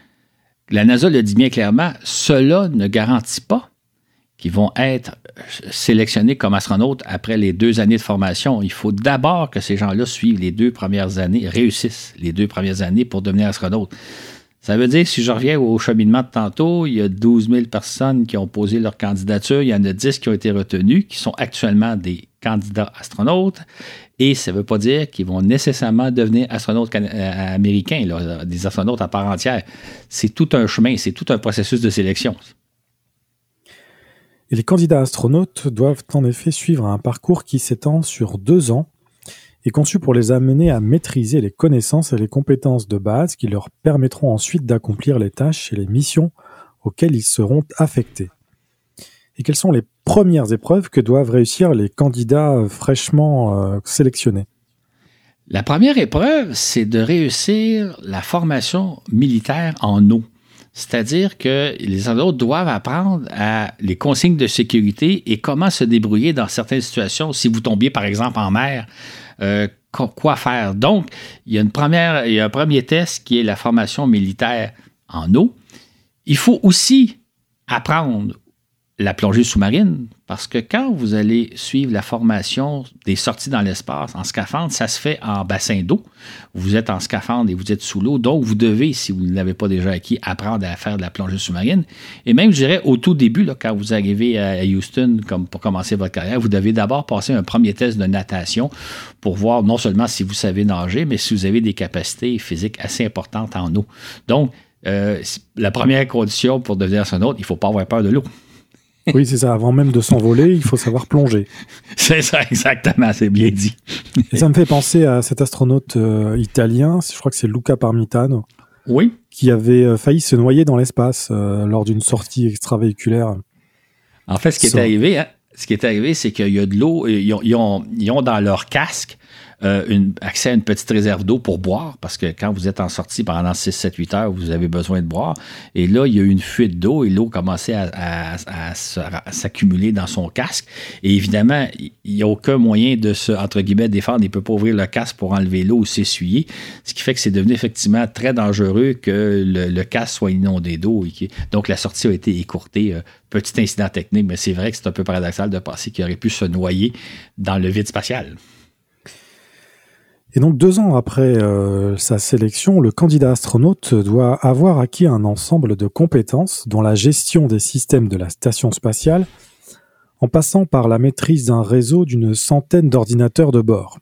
la NASA le dit bien clairement, cela ne garantit pas qu'ils vont être sélectionnés comme astronautes après les deux années de formation. Il faut d'abord que ces gens-là suivent les deux premières années, réussissent les deux premières années pour devenir astronaute. Ça veut dire, si je reviens au cheminement de tantôt, il y a 12 000 personnes qui ont posé leur candidature, il y en a 10 qui ont été retenues, qui sont actuellement des candidats astronautes. Et ça ne veut pas dire qu'ils vont nécessairement devenir astronautes euh, américains, des astronautes à part entière. C'est tout un chemin, c'est tout un processus de sélection. Et les candidats astronautes doivent en effet suivre un parcours qui s'étend sur deux ans et conçu pour les amener à maîtriser les connaissances et les compétences de base qui leur permettront ensuite d'accomplir les tâches et les missions auxquelles ils seront affectés. Et quelles sont les premières épreuves que doivent réussir les candidats euh, fraîchement euh, sélectionnés La première épreuve, c'est de réussir la formation militaire en eau. C'est-à-dire que les astronautes doivent apprendre les consignes de sécurité et comment se débrouiller dans certaines situations. Si vous tombiez, par exemple, en mer, euh, quoi faire? Donc, il y, a une première, il y a un premier test qui est la formation militaire en eau. Il faut aussi apprendre la plongée sous-marine, parce que quand vous allez suivre la formation des sorties dans l'espace en scaphandre, ça se fait en bassin d'eau. Vous êtes en scaphandre et vous êtes sous l'eau, donc vous devez, si vous ne l'avez pas déjà acquis, apprendre à faire de la plongée sous-marine. Et même, je dirais, au tout début, quand vous arrivez à Houston pour commencer votre carrière, vous devez d'abord passer un premier test de natation pour voir non seulement si vous savez nager, mais si vous avez des capacités physiques assez importantes en eau. Donc, euh, la première condition pour devenir astronaute, il ne faut pas avoir peur de l'eau. Oui, c'est ça. Avant même de s'envoler, il faut savoir plonger. C'est ça, exactement. C'est bien dit. Et ça me fait penser à cet astronaute euh, italien, je crois que c'est Luca Parmitano. Oui. Qui avait euh, failli se noyer dans l'espace euh, lors d'une sortie extravéhiculaire. En fait, ce qui est arrivé, hein, ce qui est arrivé, c'est qu'il y a de l'eau, ils ont, dans leur casque euh, accès à une petite réserve d'eau pour boire, parce que quand vous êtes en sortie pendant 6, 7, 8 heures, vous avez besoin de boire. Et là, il y a eu une fuite d'eau et l'eau commençait à, à, s'accumuler dans son casque. Et évidemment, il n'y a aucun moyen de se, entre guillemets, défendre. Il ne peut pas ouvrir le casque pour enlever l'eau ou s'essuyer. Ce qui fait que c'est devenu effectivement très dangereux que le, casque soit inondé d'eau. Donc, la sortie a été écourtée. Euh, petit incident technique, mais c'est vrai que c'est un peu paradoxal de penser qu'il aurait pu se noyer dans le vide spatial. Et donc deux ans après euh, sa sélection, le candidat astronaute doit avoir acquis un ensemble de compétences dont la gestion des systèmes de la station spatiale, en passant par la maîtrise d'un réseau d'une centaine d'ordinateurs de bord.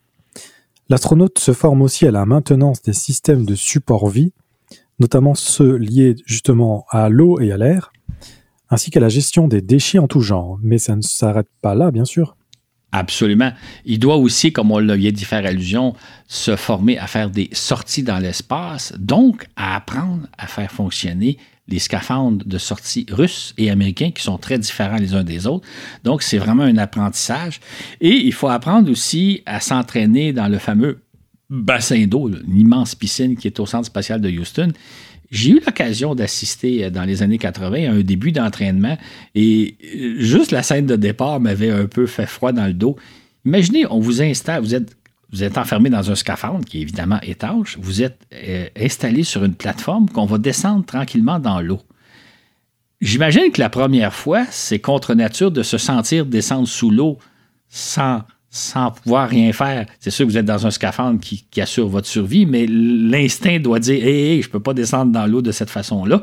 L'astronaute se forme aussi à la maintenance des systèmes de support vie, notamment ceux liés justement à l'eau et à l'air, ainsi qu'à la gestion des déchets en tout genre. Mais ça ne s'arrête pas là, bien sûr. Absolument. Il doit aussi, comme on l'a dit faire allusion, se former à faire des sorties dans l'espace, donc à apprendre à faire fonctionner les scaphandres de sortie russes et américains qui sont très différents les uns des autres. Donc, c'est vraiment un apprentissage. Et il faut apprendre aussi à s'entraîner dans le fameux bassin d'eau, une immense piscine qui est au centre spatial de Houston. J'ai eu l'occasion d'assister euh, dans les années 80 à un début d'entraînement et euh, juste la scène de départ m'avait un peu fait froid dans le dos. Imaginez, on vous installe, vous êtes, vous êtes enfermé dans un scaphandre qui est évidemment étanche, vous êtes euh, installé sur une plateforme qu'on va descendre tranquillement dans l'eau. J'imagine que la première fois, c'est contre nature de se sentir descendre sous l'eau sans sans pouvoir rien faire. C'est sûr que vous êtes dans un scaphandre qui, assure votre survie, mais l'instinct doit dire Hé, hey, je ne peux pas descendre dans l'eau de cette façon-là.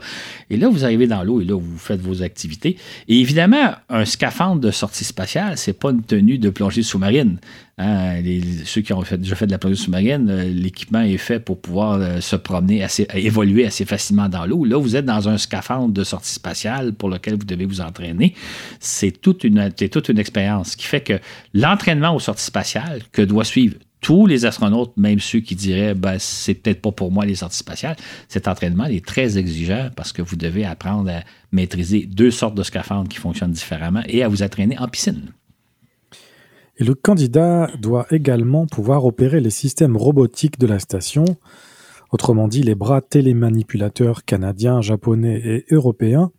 Et là, vous arrivez dans l'eau et là, vous faites vos activités. Et évidemment, un scaphandre de sortie spatiale, c'est pas une tenue de plongée sous-marine. Hein, ceux qui ont fait, déjà fait de la plongée sous-marine, euh, l'équipement est fait pour pouvoir euh, se promener, assez, évoluer assez facilement dans l'eau. Là, vous êtes dans un scaphandre de sortie spatiale pour lequel vous devez vous entraîner. C'est toute une, expérience, ce qui fait que l'entraînement aux sorties spatiales que doit suivre tous les astronautes, même ceux qui diraient ben, c'est peut-être pas pour moi les sorties spatiales, cet entraînement est très exigeant parce que vous devez apprendre à maîtriser deux sortes de scaphandres qui fonctionnent différemment et à vous entraîner en piscine. Et le candidat doit également pouvoir opérer les systèmes robotiques de la station, autrement dit les bras télémanipulateurs canadiens, japonais et européens,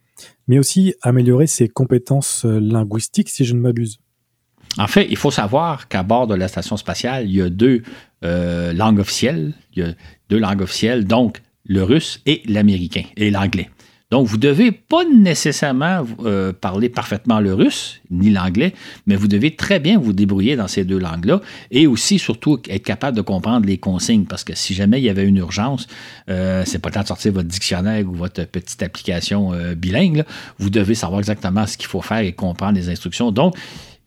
mais aussi améliorer ses compétences linguistiques si je ne m'abuse. En fait, il faut savoir qu'à bord de la station spatiale, il y a deux euh, langues officielles. Langues officielles, donc le russe et l'américain et l'anglais. Donc, vous ne devez pas nécessairement euh, parler parfaitement le russe ni l'anglais, mais vous devez très bien vous débrouiller dans ces deux langues-là et aussi, surtout, être capable de comprendre les consignes parce que si jamais il y avait une urgence, euh, c'est pas le temps de sortir votre dictionnaire ou votre petite application euh, bilingue. Vous devez savoir exactement ce qu'il faut faire et comprendre les instructions. Donc,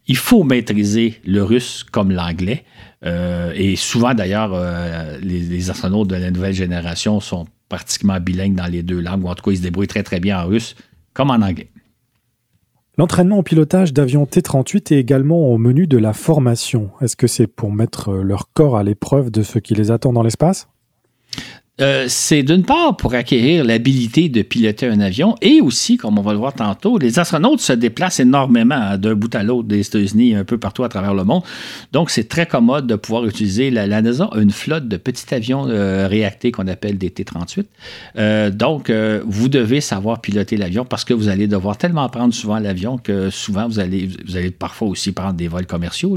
il faut maîtriser le russe comme l'anglais. et souvent, d'ailleurs, les, les, astronautes de la nouvelle génération sont pratiquement bilingue dans les deux langues, ou en tout cas, ils se débrouillent très très bien en russe comme en anglais. L'entraînement au pilotage d'avions T-38 est également au menu de la formation. Est-ce que c'est pour mettre leur corps à l'épreuve de ce qui les attend dans l'espace? Euh, c'est d'une part pour acquérir l'habilité de piloter un avion et aussi, comme on va le voir tantôt, les astronautes se déplacent énormément d'un bout à l'autre des États-Unis, un peu partout à travers le monde. Donc, c'est très commode de pouvoir utiliser la, NASA une flotte de petits avions euh, réactés qu'on appelle des T-38. Euh, donc, vous devez savoir piloter l'avion parce que vous allez devoir tellement prendre souvent l'avion que souvent vous allez, vous allez parfois aussi prendre des vols commerciaux,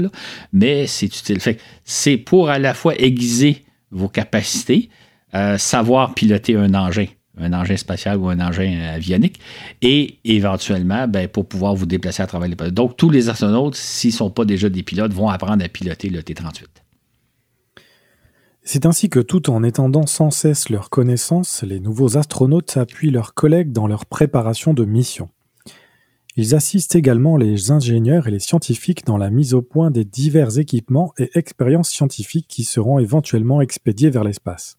mais c'est utile. C'est pour à la fois aiguiser vos capacités, euh, savoir piloter un engin, un engin spatial ou un engin avionique, et éventuellement, ben, pour pouvoir vous déplacer à travers les pilotes. Donc, tous les astronautes, s'ils ne sont pas déjà des pilotes, vont apprendre à piloter le T-38. C'est ainsi que tout en étendant sans cesse leurs connaissances, les nouveaux astronautes appuient leurs collègues dans leur préparation de mission. Ils assistent également les ingénieurs et les scientifiques dans la mise au point des divers équipements et expériences scientifiques qui seront éventuellement expédiés vers l'espace.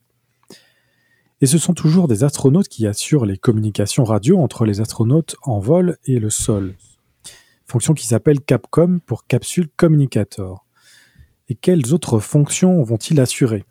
Et ce sont toujours des astronautes qui assurent les communications radio entre les astronautes en vol et le sol. Fonction qui s'appelle Capcom pour Capsule Communicator. Et quelles autres fonctions vont-ils assurer?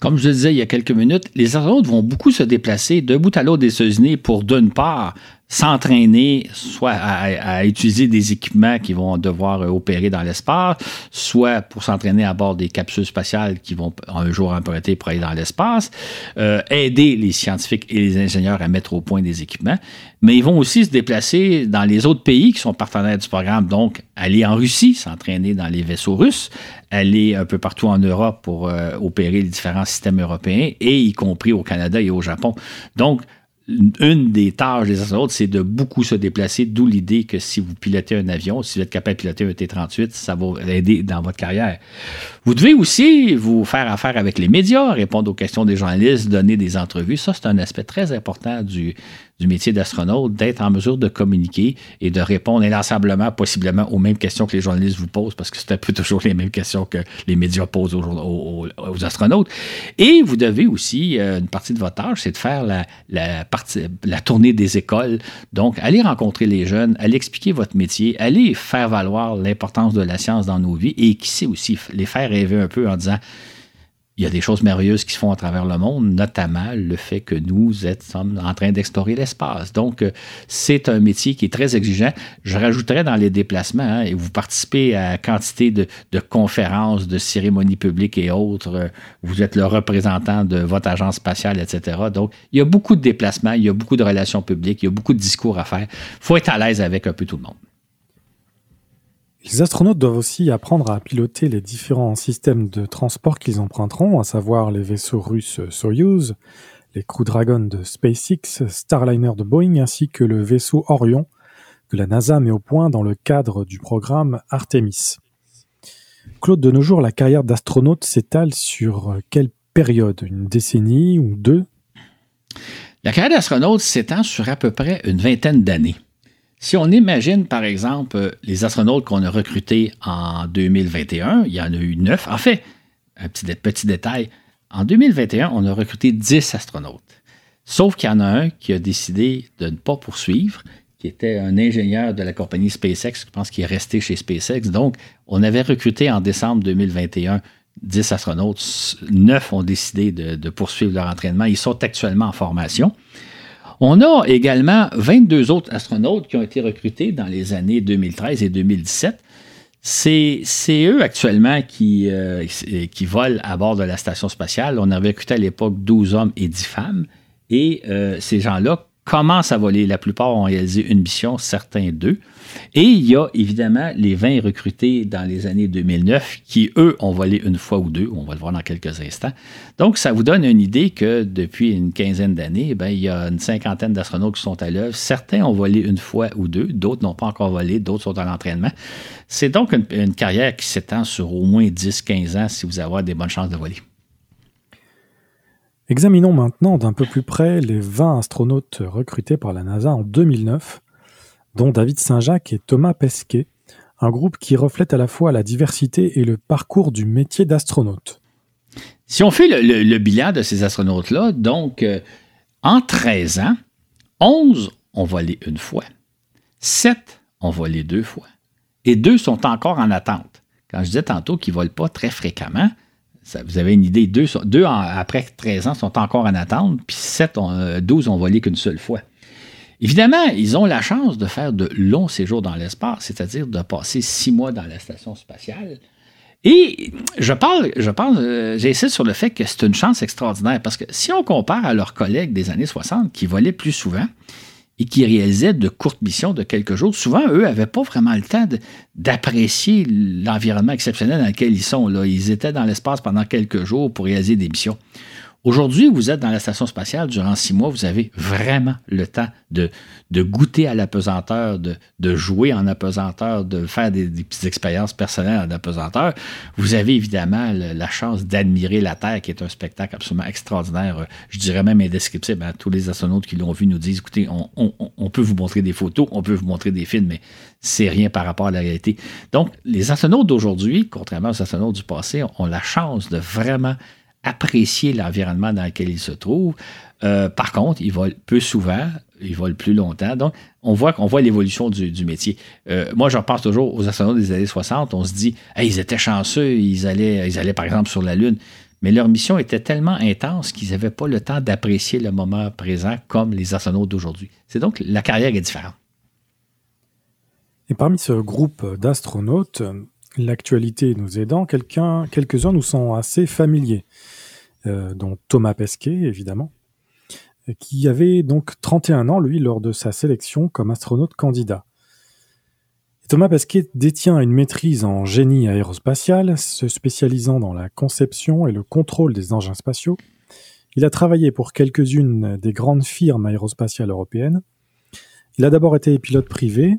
Comme je le disais il y a quelques minutes, les astronautes vont beaucoup se déplacer de bout à l'autre des États-Unis pour, d'une part, s'entraîner soit à, utiliser des équipements qui vont devoir euh, opérer dans l'espace, soit pour s'entraîner à bord des capsules spatiales qui vont un jour emprunter pour aller dans l'espace, euh, aider les scientifiques et les ingénieurs à mettre au point des équipements, mais ils vont aussi se déplacer dans les autres pays qui sont partenaires du programme, donc aller en Russie, s'entraîner dans les vaisseaux russes, aller un peu partout en Europe pour euh, opérer les différents systèmes européens, et y compris au Canada et au Japon. Donc, une des tâches des astronautes, c'est de beaucoup se déplacer, d'où l'idée que si vous pilotez un avion, si vous êtes capable de piloter un T-38, ça va aider dans votre carrière. Vous devez aussi vous faire affaire avec les médias, répondre aux questions des journalistes, donner des entrevues. Ça, c'est un aspect très important du, du métier d'astronaute, d'être en mesure de communiquer et de répondre inlassablement, possiblement, aux mêmes questions que les journalistes vous posent, parce que c'est un peu toujours les mêmes questions que les médias posent aux, astronautes. Et vous devez aussi, euh, une partie de votre tâche, c'est de faire la, partie, la tournée des écoles. Donc, aller rencontrer les jeunes, aller expliquer votre métier, aller faire valoir l'importance de la science dans nos vies et qui sait aussi les faire rêver un peu en disant il y a des choses merveilleuses qui se font à travers le monde, notamment le fait que nous sommes en train d'explorer l'espace. Donc, euh, c'est un métier qui est très exigeant. Je rajouterais dans les déplacements, hein, et vous participez à quantité de, conférences, de cérémonies publiques et autres. Euh, vous êtes le représentant de votre agence spatiale, etc. Donc, il y a beaucoup de déplacements, il y a beaucoup de relations publiques, il y a beaucoup de discours à faire. Il faut être à l'aise avec un peu tout le monde. Les astronautes doivent aussi apprendre à piloter les différents systèmes de transport qu'ils emprunteront, à savoir les vaisseaux russes Soyuz, les Crew Dragon de SpaceX, Starliner de Boeing, ainsi que le vaisseau Orion que la NASA met au point dans le cadre du programme Artemis. Claude, de nos jours, la carrière d'astronaute s'étale sur quelle période? Une décennie ou deux? La carrière d'astronaute s'étend sur à peu près une vingtaine d'années. Si on imagine, par exemple, euh, les astronautes qu'on a recrutés en 2021, il y en a eu neuf. En fait, un petit, détail, en 2021, on a recruté 10 astronautes. Sauf qu'il y en a un qui a décidé de ne pas poursuivre, qui était un ingénieur de la compagnie SpaceX, je pense qu'il est resté chez SpaceX. Donc, on avait recruté en décembre 2021 10 astronautes. Neuf ont décidé de poursuivre leur entraînement. Ils sont actuellement en formation. On a également 22 autres astronautes qui ont été recrutés dans les années 2013 et 2017. C'est, eux actuellement qui, euh, qui volent à bord de la station spatiale. On avait recruté à l'époque 12 hommes et 10 femmes. Et euh, ces gens-là commencent à voler. La plupart ont réalisé une mission, certains deux. Et il y a évidemment les 20 recrutés dans les années 2009 qui, eux, ont volé une fois ou deux. On va le voir dans quelques instants. Donc, ça vous donne une idée que depuis une quinzaine d'années, ben, il y a une cinquantaine d'astronautes qui sont à l'œuvre. Certains ont volé une fois ou deux, d'autres n'ont pas encore volé, d'autres sont en entraînement. C'est donc une, carrière qui s'étend sur au moins 10-15 ans si vous avez des bonnes chances de voler. Examinons maintenant d'un peu plus près les 20 astronautes recrutés par la NASA en 2009 dont David Saint-Jacques et Thomas Pesquet, un groupe qui reflète à la fois la diversité et le parcours du métier d'astronaute. Si on fait le, bilan de ces astronautes-là, donc euh, en 13 ans, 11 ont volé une fois, 7 ont volé deux fois, et deux sont encore en attente. Quand je disais tantôt qu'ils ne volent pas très fréquemment, vous avez une idée, deux, après 13 ans sont encore en attente, puis 7 ont, 12 euh, ont volé qu'une seule fois. Évidemment, ils ont la chance de faire de longs séjours dans l'espace, c'est-à-dire de passer six mois dans la station spatiale. Et je parle, je parle, euh, j'insiste sur le fait que c'est une chance extraordinaire parce que si on compare à leurs collègues des années 60 qui volaient plus souvent et qui réalisaient de courtes missions de quelques jours, souvent, eux, n'avaient pas vraiment le temps d'apprécier l'environnement exceptionnel dans lequel ils sont. Ils étaient dans l'espace pendant quelques jours pour réaliser des missions. Aujourd'hui, vous êtes dans la station spatiale durant six mois, vous avez vraiment le temps de, goûter à l'apesanteur, de, jouer en apesanteur, de faire des, petites expériences personnelles en apesanteur. Vous avez évidemment la chance d'admirer la Terre, qui est un spectacle absolument extraordinaire, je dirais même indescriptible. Hein. Tous les astronautes qui l'ont vu nous disent, écoutez, on, on peut vous montrer des photos, on peut vous montrer des films, mais c'est rien par rapport à la réalité. Donc, les astronautes d'aujourd'hui, contrairement aux astronautes du passé, ont la chance de vraiment apprécier l'environnement dans lequel ils se trouvent. Euh, par contre, ils volent peu souvent, ils volent plus longtemps. Donc, on voit, qu'on voit l'évolution du, métier. Euh, moi, je pense toujours aux astronautes des années 60. On se dit, ils étaient chanceux, ils allaient, ils allaient par exemple sur la Lune. mais leur mission était tellement intense qu'ils n'avaient pas le temps d'apprécier le moment présent comme les astronautes d'aujourd'hui. C'est donc la carrière est différente. Et parmi ce groupe d'astronautes, l'actualité nous aidant, quelques-uns nous sont assez familiers, euh, dont Thomas Pesquet, évidemment, qui avait donc 31 ans, lui, lors de sa sélection comme astronaute candidat. Thomas Pesquet détient une maîtrise en génie aérospatial, se spécialisant dans la conception et le contrôle des engins spatiaux. Il a travaillé pour quelques-unes des grandes firmes aérospatiales européennes. Il a d'abord été pilote privé,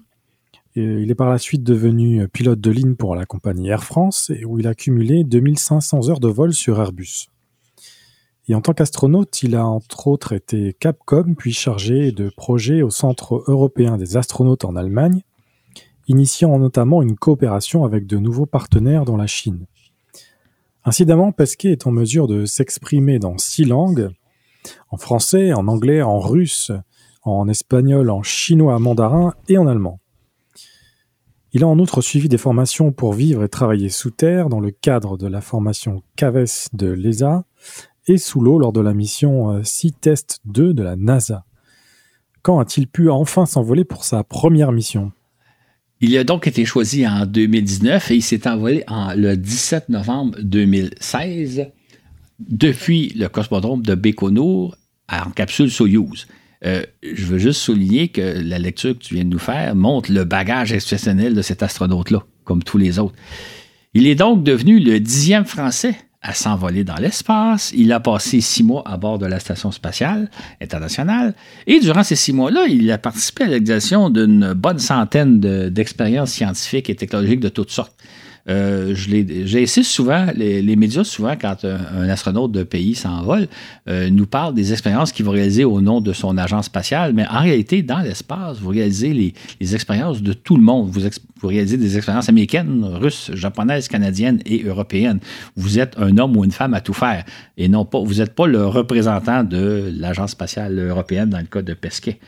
il est par la suite devenu pilote de ligne pour la compagnie Air France, où il a cumulé 2500 heures de vol sur Airbus. Et en tant qu'astronaute, il a entre autres été Capcom, puis chargé de projets au Centre européen des astronautes en Allemagne, initiant notamment une coopération avec de nouveaux partenaires dans la Chine. Incidemment, Pesquet est en mesure de s'exprimer dans six langues, en français, en anglais, en russe, en espagnol, en chinois, mandarin et en allemand. Il a en outre suivi des formations pour vivre et travailler sous terre dans le cadre de la formation CAVES de l'ESA et sous l'eau lors de la mission euh, Sea Test 2 de la NASA. Quand a-t-il pu enfin s'envoler pour sa première mission? Il a donc été choisi en 2019 et il s'est envolé en, le 17 novembre 2016 depuis le cosmodrome de Baïkonour en capsule Soyuz. Euh, je veux juste souligner que la lecture que tu viens de nous faire montre le bagage exceptionnel de cet astronaute-là, comme tous les autres. Il est donc devenu le dixième Français à s'envoler dans l'espace. Il a passé six mois à bord de la Station spatiale internationale. Et durant ces six mois-là, il a participé à l'exercice d'une bonne centaine d'expériences scientifiques et technologiques de toutes sortes. Euh, J'insiste souvent, les, les, médias, souvent, quand un, astronaute de pays s'envole, euh, nous parle des expériences qu'il va réaliser au nom de son agence spatiale, mais en réalité, dans l'espace, vous réalisez les, les, expériences de tout le monde. Vous, vous, réalisez des expériences américaines, russes, japonaises, canadiennes et européennes. Vous êtes un homme ou une femme à tout faire et non pas, vous n'êtes pas le représentant de l'agence spatiale européenne dans le cas de Pesquet.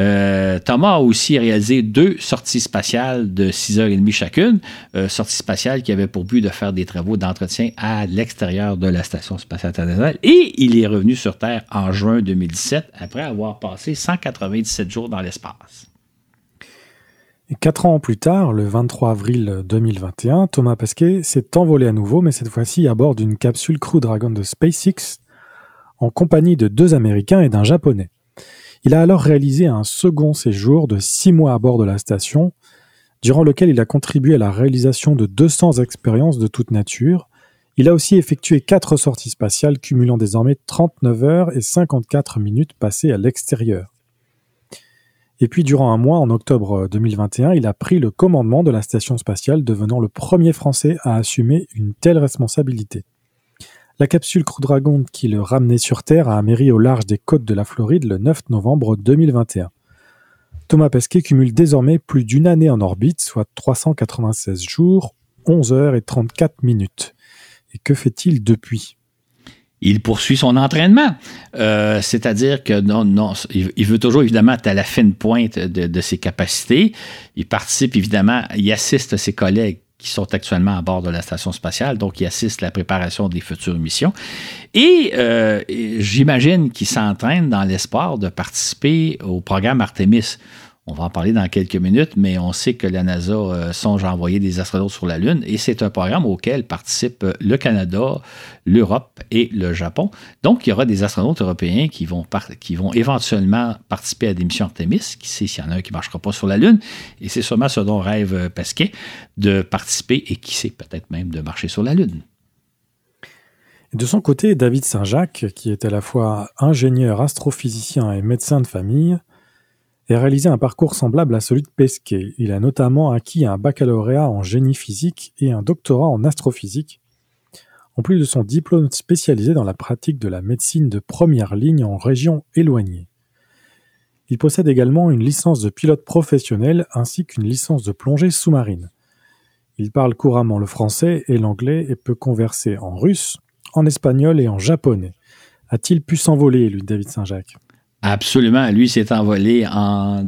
Euh, Thomas a aussi réalisé deux sorties spatiales de 6h30 chacune, euh, sorties spatiales qui avaient pour but de faire des travaux d'entretien à l'extérieur de la Station spatiale internationale. Et il est revenu sur Terre en juin 2017 après avoir passé 197 jours dans l'espace. Quatre ans plus tard, le 23 avril 2021, Thomas Pesquet s'est envolé à nouveau, mais cette fois-ci à bord d'une capsule Crew Dragon de SpaceX, en compagnie de deux Américains et d'un Japonais. Il a alors réalisé un second séjour de six mois à bord de la station, durant lequel il a contribué à la réalisation de 200 expériences de toute nature. Il a aussi effectué quatre sorties spatiales cumulant désormais 39 heures et 54 minutes passées à l'extérieur. Et puis durant un mois, en octobre 2021, il a pris le commandement de la station spatiale, devenant le premier Français à assumer une telle responsabilité. La capsule Crew Dragon qui le ramenait sur Terre a améri au large des côtes de la Floride le 9 novembre 2021. Thomas Pesquet cumule désormais plus d'une année en orbite, soit 396 jours, 11 heures et 34 minutes. Et que fait-il depuis? Il poursuit son entraînement. Euh, c'est-à-dire que non, non, il veut toujours évidemment être à la fine pointe de, de, ses capacités. Il participe évidemment, il assiste ses collègues qui sont actuellement à bord de la station spatiale, donc qui assistent à la préparation des futures missions. Et euh, j'imagine qu'ils s'entraînent dans l'espoir de participer au programme Artemis. On va en parler dans quelques minutes, mais on sait que la NASA euh, songe à envoyer des astronautes sur la Lune et c'est un programme auquel participent euh, le Canada, l'Europe et le Japon. Donc, il y aura des astronautes européens qui vont, qui éventuellement participer à des missions Artemis. Qui sait s'il y en a un qui ne marchera pas sur la Lune? Et c'est sûrement ce dont rêve euh, Pesquet, de participer et qui sait peut-être même de marcher sur la Lune. De son côté, David Saint-Jacques, qui est à la fois ingénieur, astrophysicien et médecin de famille, et réalisé un parcours semblable à celui de Pesquet. Il a notamment acquis un baccalauréat en génie physique et un doctorat en astrophysique, en plus de son diplôme spécialisé dans la pratique de la médecine de première ligne en région éloignée. Il possède également une licence de pilote professionnel ainsi qu'une licence de plongée sous-marine. Il parle couramment le français et l'anglais et peut converser en russe, en espagnol et en japonais. A-t-il pu s'envoler, lui, David Saint-Jacques? Absolument. Lui s'est envolé en,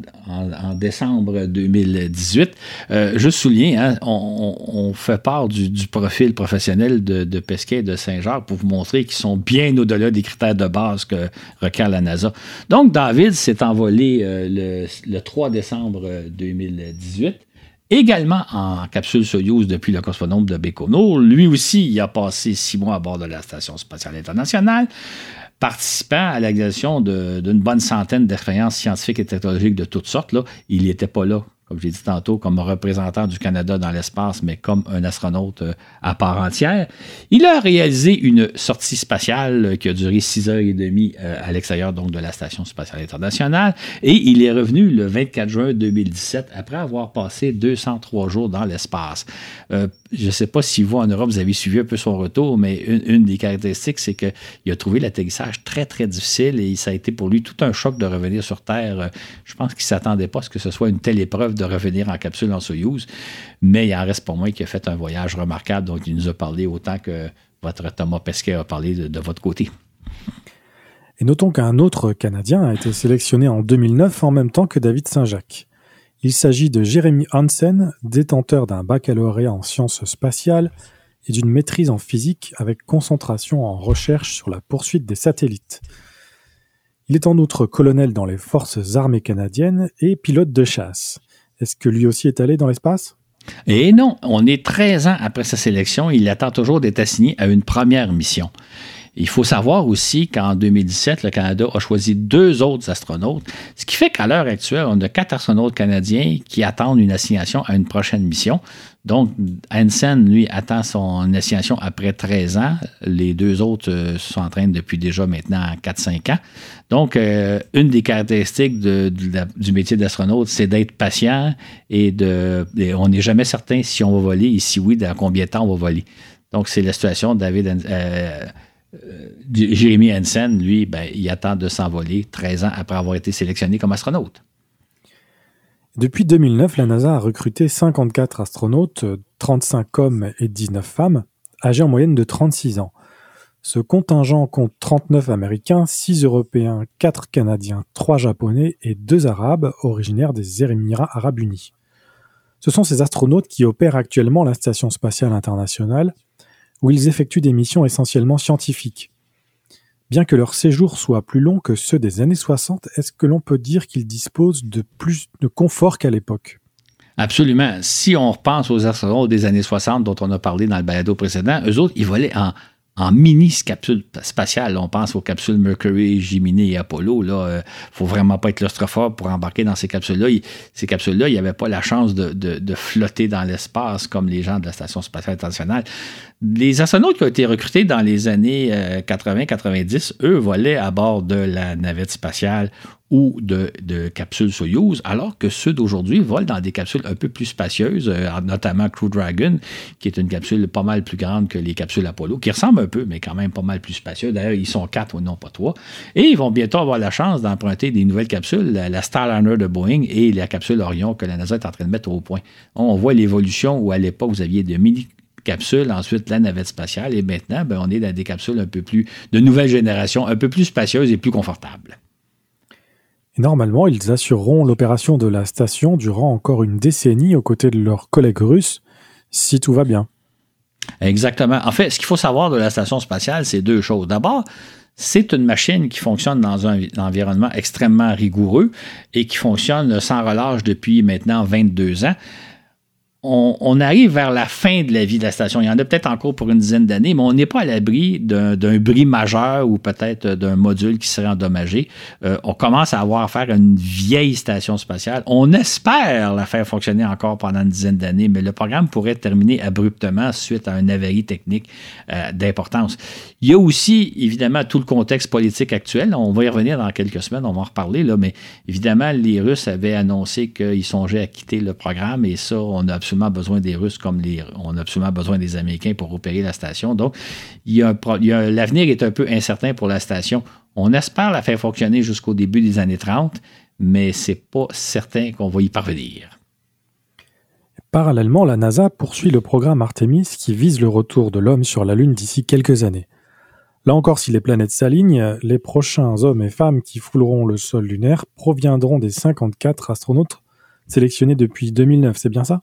décembre 2018. Euh, je souligne, on, fait part du, profil professionnel de, Pesquet de Saint-Jacques pour vous montrer qu'ils sont bien au-delà des critères de base que requiert la NASA. Donc, David s'est envolé euh, le, 3 décembre 2018 également en capsule Soyuz depuis le cosmonome de Bécono. Lui aussi, il a passé six mois à bord de la Station spatiale internationale participant à l'exercice d'une bonne centaine d'expériences scientifiques et technologiques de toutes sortes. Là. Il n'était pas là comme j'ai dit tantôt, comme représentant du Canada dans l'espace, mais comme un astronaute euh, à part entière. Il a réalisé une sortie spatiale qui a duré six heures et demie euh, à l'extérieur donc de la Station spatiale internationale et il est revenu le 24 juin 2017 après avoir passé 203 jours dans l'espace. Euh, je ne sais pas si vous, en Europe, vous avez suivi un peu son retour, mais une, des caractéristiques, c'est qu'il a trouvé l'atterrissage très, très difficile et ça a été pour lui tout un choc de revenir sur Terre. Je pense qu'il ne s'attendait pas à ce que ce soit une telle épreuve revenir en capsule en Soyuz, mais il en reste pour moi qui a fait un voyage remarquable, donc il nous a parlé autant que votre Thomas Pesquet a parlé de, votre côté. Et notons qu'un autre Canadien a été sélectionné en 2009 en même temps que David Saint-Jacques. Il s'agit de Jérémy Hansen, détenteur d'un baccalauréat en sciences spatiales et d'une maîtrise en physique avec concentration en recherche sur la poursuite des satellites. Il est en outre colonel dans les forces armées canadiennes et pilote de chasse. Est-ce que lui aussi est allé dans l'espace? Et non, on est 13 ans après sa sélection, il attend toujours d'être assigné à une première mission. Il faut savoir aussi qu'en 2017, le Canada a choisi deux autres astronautes, ce qui fait qu'à l'heure actuelle, on a quatre astronautes canadiens qui attendent une assignation à une prochaine mission. Donc, Hansen, lui, attend son assignation après 13 ans. Les deux autres euh, train depuis déjà maintenant 4-5 ans. Donc, euh, une des caractéristiques du métier d'astronaute, c'est d'être patient et de. on n'est jamais certain si on va voler et si oui, dans combien de temps on va voler. Donc, c'est la situation de David. Euh, euh, Jérémy Hansen, lui, ben, il attend de s'envoler 13 ans après avoir été sélectionné comme astronaute. Depuis 2009, la NASA a recruté 54 astronautes, 35 hommes et 19 femmes, âgés en moyenne de 36 ans. Ce contingent compte 39 Américains, 6 Européens, 4 Canadiens, 3 Japonais et 2 Arabes originaires des Émirats arabes unis. Ce sont ces astronautes qui opèrent actuellement la Station spatiale internationale où ils effectuent des missions essentiellement scientifiques. Bien que leur séjour soit plus long que ceux des années 60, est-ce que l'on peut dire qu'ils disposent de plus de confort qu'à l'époque? Absolument. Si on repense aux astronautes des années 60 dont on a parlé dans le balado précédent, eux autres, ils volaient en, en mini capsules spatiales. On pense aux capsules Mercury, Gemini et Apollo. Là, euh, faut vraiment pas être claustrophobe pour embarquer dans ces capsules-là. Ces capsules-là, il n'y avait pas la chance de, de, flotter dans l'espace comme les gens de la Station spatiale internationale. Les astronautes qui ont été recrutés dans les années 80-90, euh, eux volaient à bord de la navette spatiale ou de, capsules Soyuz, alors que ceux d'aujourd'hui volent dans des capsules un peu plus spacieuses, euh, notamment Crew Dragon, qui est une capsule pas mal plus grande que les capsules Apollo, qui ressemble un peu, mais quand même pas mal plus spacieux. D'ailleurs, ils sont quatre ou non pas trois. Et ils vont bientôt avoir la chance d'emprunter des nouvelles capsules, la, Starliner de Boeing et la capsule Orion que la NASA est en train de mettre au point. On voit l'évolution où à l'époque, vous aviez de mini capsules, ensuite la navette spatiale, et maintenant, ben, on est dans des capsules un peu plus de nouvelle génération, un peu plus spacieuses et plus confortables. Normalement, ils assureront l'opération de la station durant encore une décennie aux côtés de leurs collègues russes, si tout va bien. Exactement. En fait, ce qu'il faut savoir de la station spatiale, c'est deux choses. D'abord, c'est une machine qui fonctionne dans un environnement extrêmement rigoureux et qui fonctionne sans relâche depuis maintenant 22 ans on, arrive vers la fin de la vie de la station. Il y en a peut-être encore pour une dizaine d'années, mais on n'est pas à l'abri d'un bris majeur ou peut-être d'un module qui serait endommagé. Euh, on commence à avoir affaire à une vieille station spatiale. On espère la faire fonctionner encore pendant une dizaine d'années, mais le programme pourrait terminer abruptement suite à un avarie technique euh, d'importance. Il y a aussi, évidemment, tout le contexte politique actuel. On va y revenir dans quelques semaines, on va en reparler, là, mais évidemment, les Russes avaient annoncé qu'ils songeaient à quitter le programme et ça, on a absolument besoin des Russes comme les, on a absolument besoin des Américains pour opérer la station. Donc, l'avenir est un peu incertain pour la station. On espère la faire fonctionner jusqu'au début des années 30, mais c'est pas certain qu'on va y parvenir. Parallèlement, la NASA poursuit le programme Artemis qui vise le retour de l'homme sur la Lune d'ici quelques années. Là encore, si les planètes s'alignent, les prochains hommes et femmes qui fouleront le sol lunaire proviendront des 54 astronautes sélectionnés depuis 2009, c'est bien ça?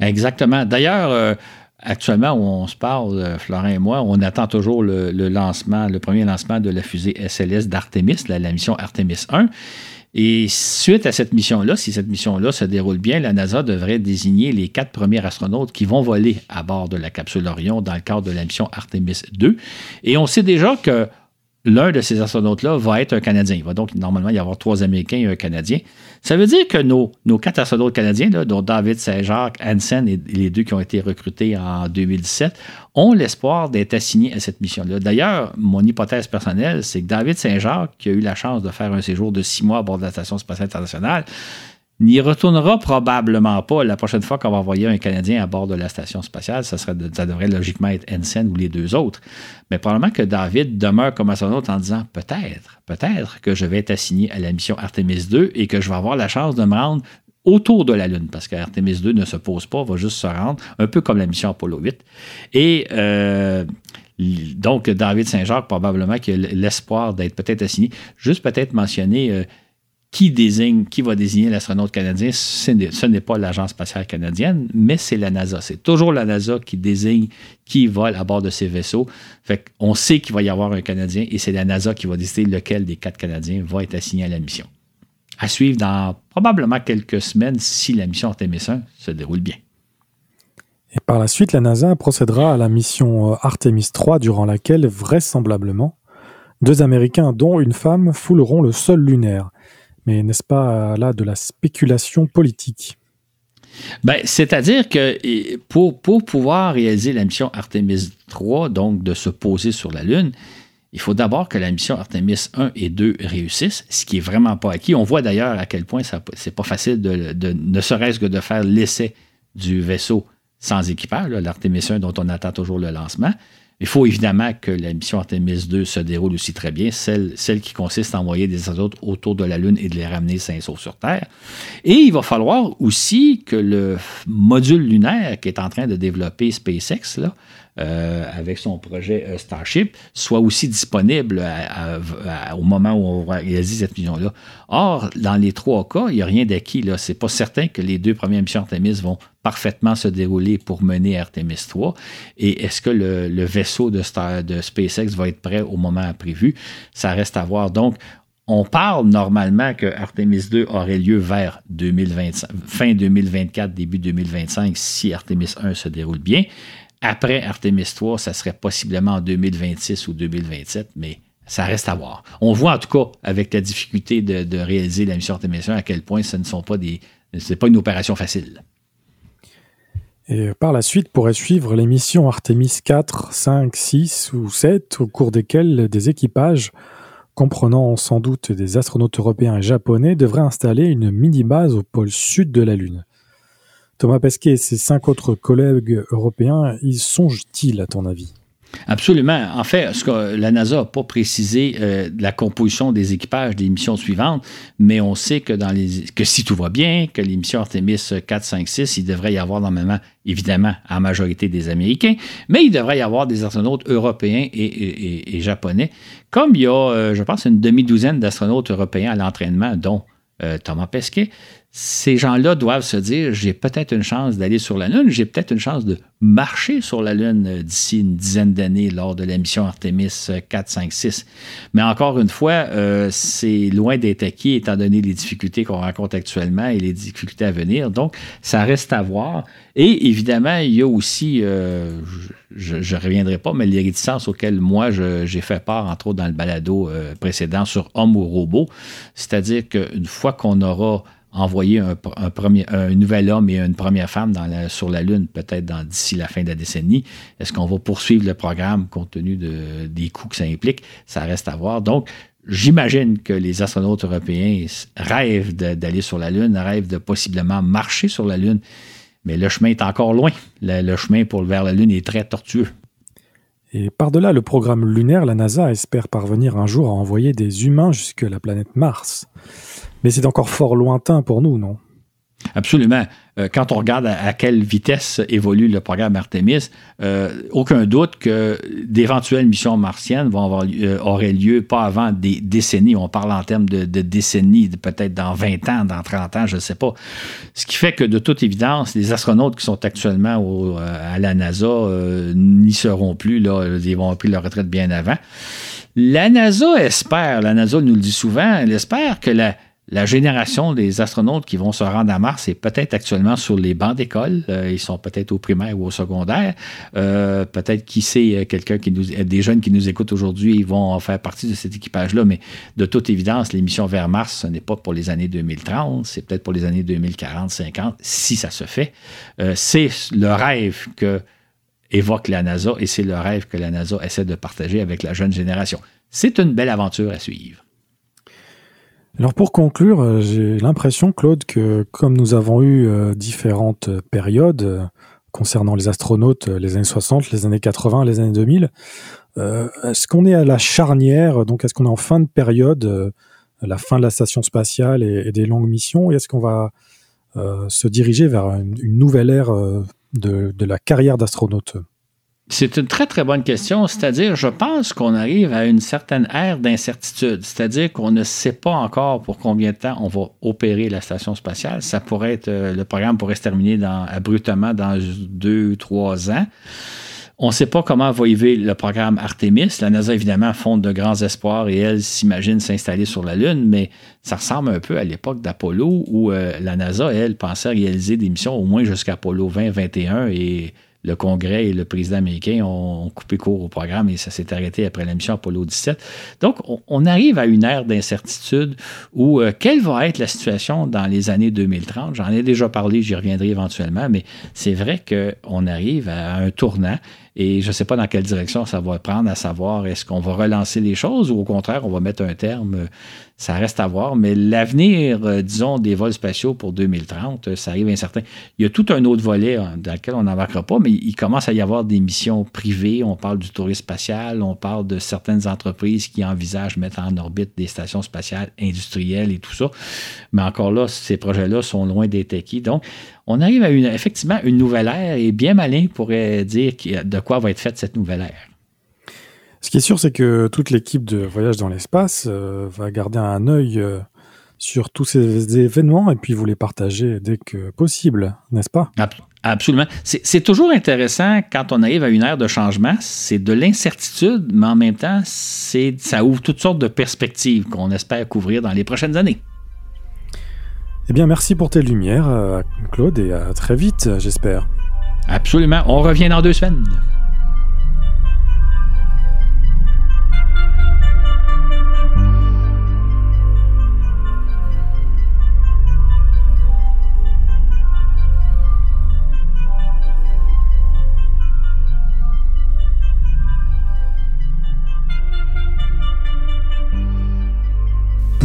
Exactement. D'ailleurs, euh, actuellement où on se parle, euh, Florent et moi, on attend toujours le, lancement, le premier lancement de la fusée SLS d'Artemis, la, la, mission Artemis 1. Et suite à cette mission-là, si cette mission-là se déroule bien, la NASA devrait désigner les quatre premiers astronautes qui vont voler à bord de la capsule Orion dans le cadre de la mission Artemis 2. Et on sait déjà que l'un de ces astronautes-là va être un Canadien. Il va donc normalement y avoir trois Américains et un Canadien. Ça veut dire que nos, quatre astronautes canadiens, dont David Saint-Jacques, Hansen et les deux qui ont été recrutés en 2017, ont l'espoir d'être assignés à cette mission-là. D'ailleurs, mon hypothèse personnelle, c'est que David Saint-Jacques, qui a eu la chance de faire un séjour de six mois à bord de la Station spatiale internationale, n'y retournera probablement pas la prochaine fois qu'on va envoyer un Canadien à bord de la station spatiale. Ça, serait, devrait logiquement être Ensign ou les deux autres. Mais probablement que David demeure comme astronaute en disant peut-être, peut-être que je vais être assigné à la mission Artemis 2 et que je vais avoir la chance de me rendre autour de la Lune, parce qu'Artemis 2 ne se pose pas, va juste se rendre, un peu comme la mission Apollo 8. Et euh, donc, David Saint-Jacques, probablement, qui a l'espoir d'être peut-être assigné. Juste peut-être mentionner, euh, qui désigne, qui va désigner l'astronaute canadien, ce n'est pas l'Agence spatiale canadienne, mais c'est la NASA. C'est toujours la NASA qui désigne qui vole à bord de ces vaisseaux. On sait qu'il va y avoir un Canadien et c'est la NASA qui va décider lequel des quatre Canadiens va être assigné à la mission. À suivre dans probablement quelques semaines si la mission Artemis 1 se déroule bien. Et par la suite, la NASA procédera à la mission euh, Artemis 3 durant laquelle, vraisemblablement, deux Américains, dont une femme, fouleront le sol lunaire. Mais n'est-ce pas là de la spéculation politique? Ben, C'est-à-dire que pour, pour pouvoir réaliser la mission Artemis 3, donc de se poser sur la Lune, il faut d'abord que la mission Artemis 1 et 2 réussissent, ce qui est vraiment pas acquis. On voit d'ailleurs à quel point c'est pas facile de, ne serait-ce que de faire l'essai du vaisseau sans équipage, l'Artemis 1 dont on attend toujours le lancement. Il faut évidemment que la mission Artemis 2 se déroule aussi très bien, celle, qui consiste à envoyer des astronautes autour de la Lune et de les ramener sains et sur Terre. Et il va falloir aussi que le module lunaire qui est en train de développer SpaceX, euh, avec son projet euh, Starship soit aussi disponible au moment où on va réaliser cette mission-là. Or, dans les trois cas, il n'y a rien d'acquis. Ce n'est pas certain que les deux premières missions Artemis vont parfaitement se dérouler pour mener Artemis 3. Et est-ce que le, vaisseau de, de SpaceX va être prêt au moment prévu? Ça reste à voir. Donc, on parle normalement que Artemis 2 aurait lieu vers 2025, fin 2024, début 2025, si Artemis 1 se déroule bien. Après Artemis 3, ça serait possiblement en 2026 ou 2027, mais ça reste à voir. On voit en tout cas avec la difficulté de, réaliser la mission Artemis 1 à quel point ce ne sont pas des, c'est pas une opération facile. Et par la suite pourrait suivre les missions Artemis 4, 5, 6 ou 7, au cours desquelles des équipages, comprenant sans doute des astronautes européens et japonais, devraient installer une mini-base au pôle sud de la Lune. Thomas Pesquet et ses cinq autres collègues européens, ils songent-ils à ton avis? Absolument. En fait, ce que la NASA n'a pas précisé euh, la composition des équipages des missions suivantes, mais on sait que, si tout va bien, que les missions Artemis 4, 5, 6, il devrait y avoir normalement, évidemment, en majorité des Américains, mais il devrait y avoir des astronautes européens et, japonais, comme il y a, euh, je pense, une demi-douzaine d'astronautes européens à l'entraînement, dont euh, Thomas Pesquet ces gens-là doivent se dire j'ai peut-être une chance d'aller sur la Lune, j'ai peut-être une chance de marcher sur la Lune euh, d'ici une dizaine d'années lors de la mission Artemis 4, 5, 6. Mais encore une fois, euh, c'est loin d'être acquis étant donné les difficultés qu'on rencontre actuellement et les difficultés à venir. Donc, ça reste à voir. Et évidemment, il y a aussi, euh, je ne reviendrai pas, mais les réticences auxquelles moi j'ai fait part, entre autres dans le balado précédent sur homme ou robot. C'est-à-dire qu'une fois qu'on aura envoyer un, premier, un nouvel homme et une première femme sur la Lune, peut-être d'ici la fin de la décennie. Est-ce qu'on va poursuivre le programme compte tenu de, des coûts que ça implique? Ça reste à voir. Donc, J'imagine que les astronautes européens rêvent d'aller sur la Lune, rêvent de possiblement marcher sur la Lune, mais le chemin est encore loin. Le, chemin pour vers la Lune est très tortueux. Et par-delà le programme lunaire, la NASA espère parvenir un jour à envoyer des humains jusqu'à la planète Mars. Mais c'est encore fort lointain pour nous, non? Absolument. euh, quand on regarde à, quelle vitesse évolue le programme Artemis, euh, aucun doute que d'éventuelles missions martiennes vont avoir, auraient lieu pas avant des décennies. On parle en termes de, décennies, peut-être dans 20 ans, dans 30 ans, je ne sais pas. Ce qui fait que de toute évidence, les astronautes qui sont actuellement à la NASA n'y seront plus. Là, ils vont avoir leur retraite bien avant. La NASA espère, la NASA nous le dit souvent, elle espère que la, la génération des astronautes qui vont se rendre à Mars est peut-être actuellement sur les bancs d'école. Euh, ils sont peut-être au primaire ou au secondaire. Euh, peut-être qui sait, euh, quelqu'un qui nous, des jeunes qui nous écoutent aujourd'hui vont faire partie de cet équipage-là. Mais de toute évidence, l'émission vers Mars, ce n'est pas pour les années 2030, c'est peut-être pour les années 2040, 50, si ça se fait. c'est le rêve que évoque la NASA et c'est le rêve que la NASA essaie de partager avec la jeune génération. C'est une belle aventure à suivre. Alors pour conclure, euh, j'ai l'impression, Claude, que comme nous avons eu euh, différentes périodes euh, concernant les astronautes, les années 60, les années 80, les années 2000, est-ce qu'on est à la charnière, donc est-ce qu'on est en fin de période, la fin de la station spatiale et, des longues missions, et est-ce qu'on va se diriger vers une, nouvelle ère de la carrière d'astronaute? C'est une très, très bonne question. C'est-à-dire, je pense qu'on arrive à une certaine ère d'incertitude. C'est-à-dire qu'on ne sait pas encore pour combien de temps on va opérer la station spatiale. Ça pourrait être, euh, le programme pourrait se terminer abruptement dans deux, trois ans. On ne sait pas comment va vivre le programme Artemis. La NASA, évidemment, fonde de grands espoirs et elle s'imagine s'installer sur la Lune, mais ça ressemble un peu à l'époque d'Apollo où euh, la NASA, elle, pensait réaliser des missions au moins jusqu'à Apollo 20, 21 et le Congrès et le président américain ont, coupé court au programme et ça s'est arrêté après la mission Apollo 17. Donc, on, arrive à une ère d'incertitude où euh, quelle va être la situation dans les années 2030? J'en ai déjà parlé, j'y reviendrai éventuellement, mais c'est vrai qu'on arrive à un tournant et je ne sais pas dans quelle direction ça va prendre, à savoir est-ce qu'on va relancer les choses ou au contraire, on va mettre un terme ça reste à voir. Mais l'avenir, euh, disons, des vols spatiaux pour 2030, euh, ça arrive incertain. Il y a tout un autre volet hein, dans lequel on n'embarquera pas, mais il commence à y avoir des missions privées. On parle du tourisme spatial, on parle de certaines entreprises qui envisagent mettre en orbite des stations spatiales industrielles et tout ça. Mais encore là, ces projets-là sont loin d'être acquis. Donc, on arrive à une, effectivement une nouvelle ère et bien malin pourrait dire de quoi va être faite cette nouvelle ère. Ce qui est sûr, c'est que toute l'équipe de Voyage dans l'espace euh, va garder un œil euh, sur tous ces événements et puis vous les partager dès que possible, n'est-ce pas? Absolument. C'est toujours intéressant quand on arrive à une ère de changement. C'est de l'incertitude, mais en même temps, ça ouvre toutes sortes de perspectives qu'on espère couvrir dans les prochaines années. Eh bien, merci pour tes lumières, euh, Claude, et à très vite, j'espère. Absolument. On revient dans deux semaines.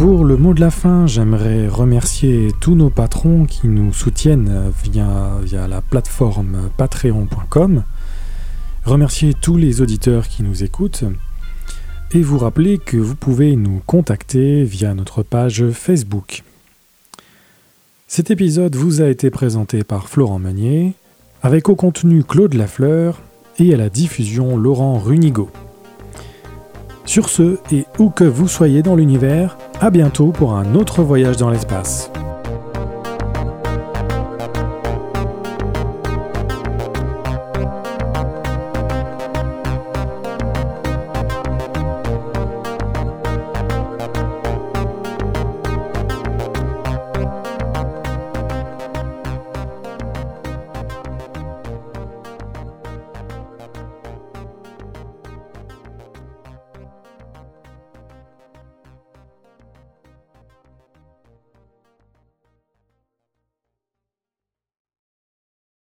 Pour le mot de la fin, j'aimerais remercier tous nos patrons qui nous soutiennent via, la plateforme patreon.com, remercier tous les auditeurs qui nous écoutent, et vous rappeler que vous pouvez nous contacter via notre page Facebook. Cet épisode vous a été présenté par Florent Meunier, avec au contenu Claude Lafleur et à la diffusion Laurent Runigo. Sur ce, et où que vous soyez dans l'univers, à bientôt pour un autre voyage dans l'espace.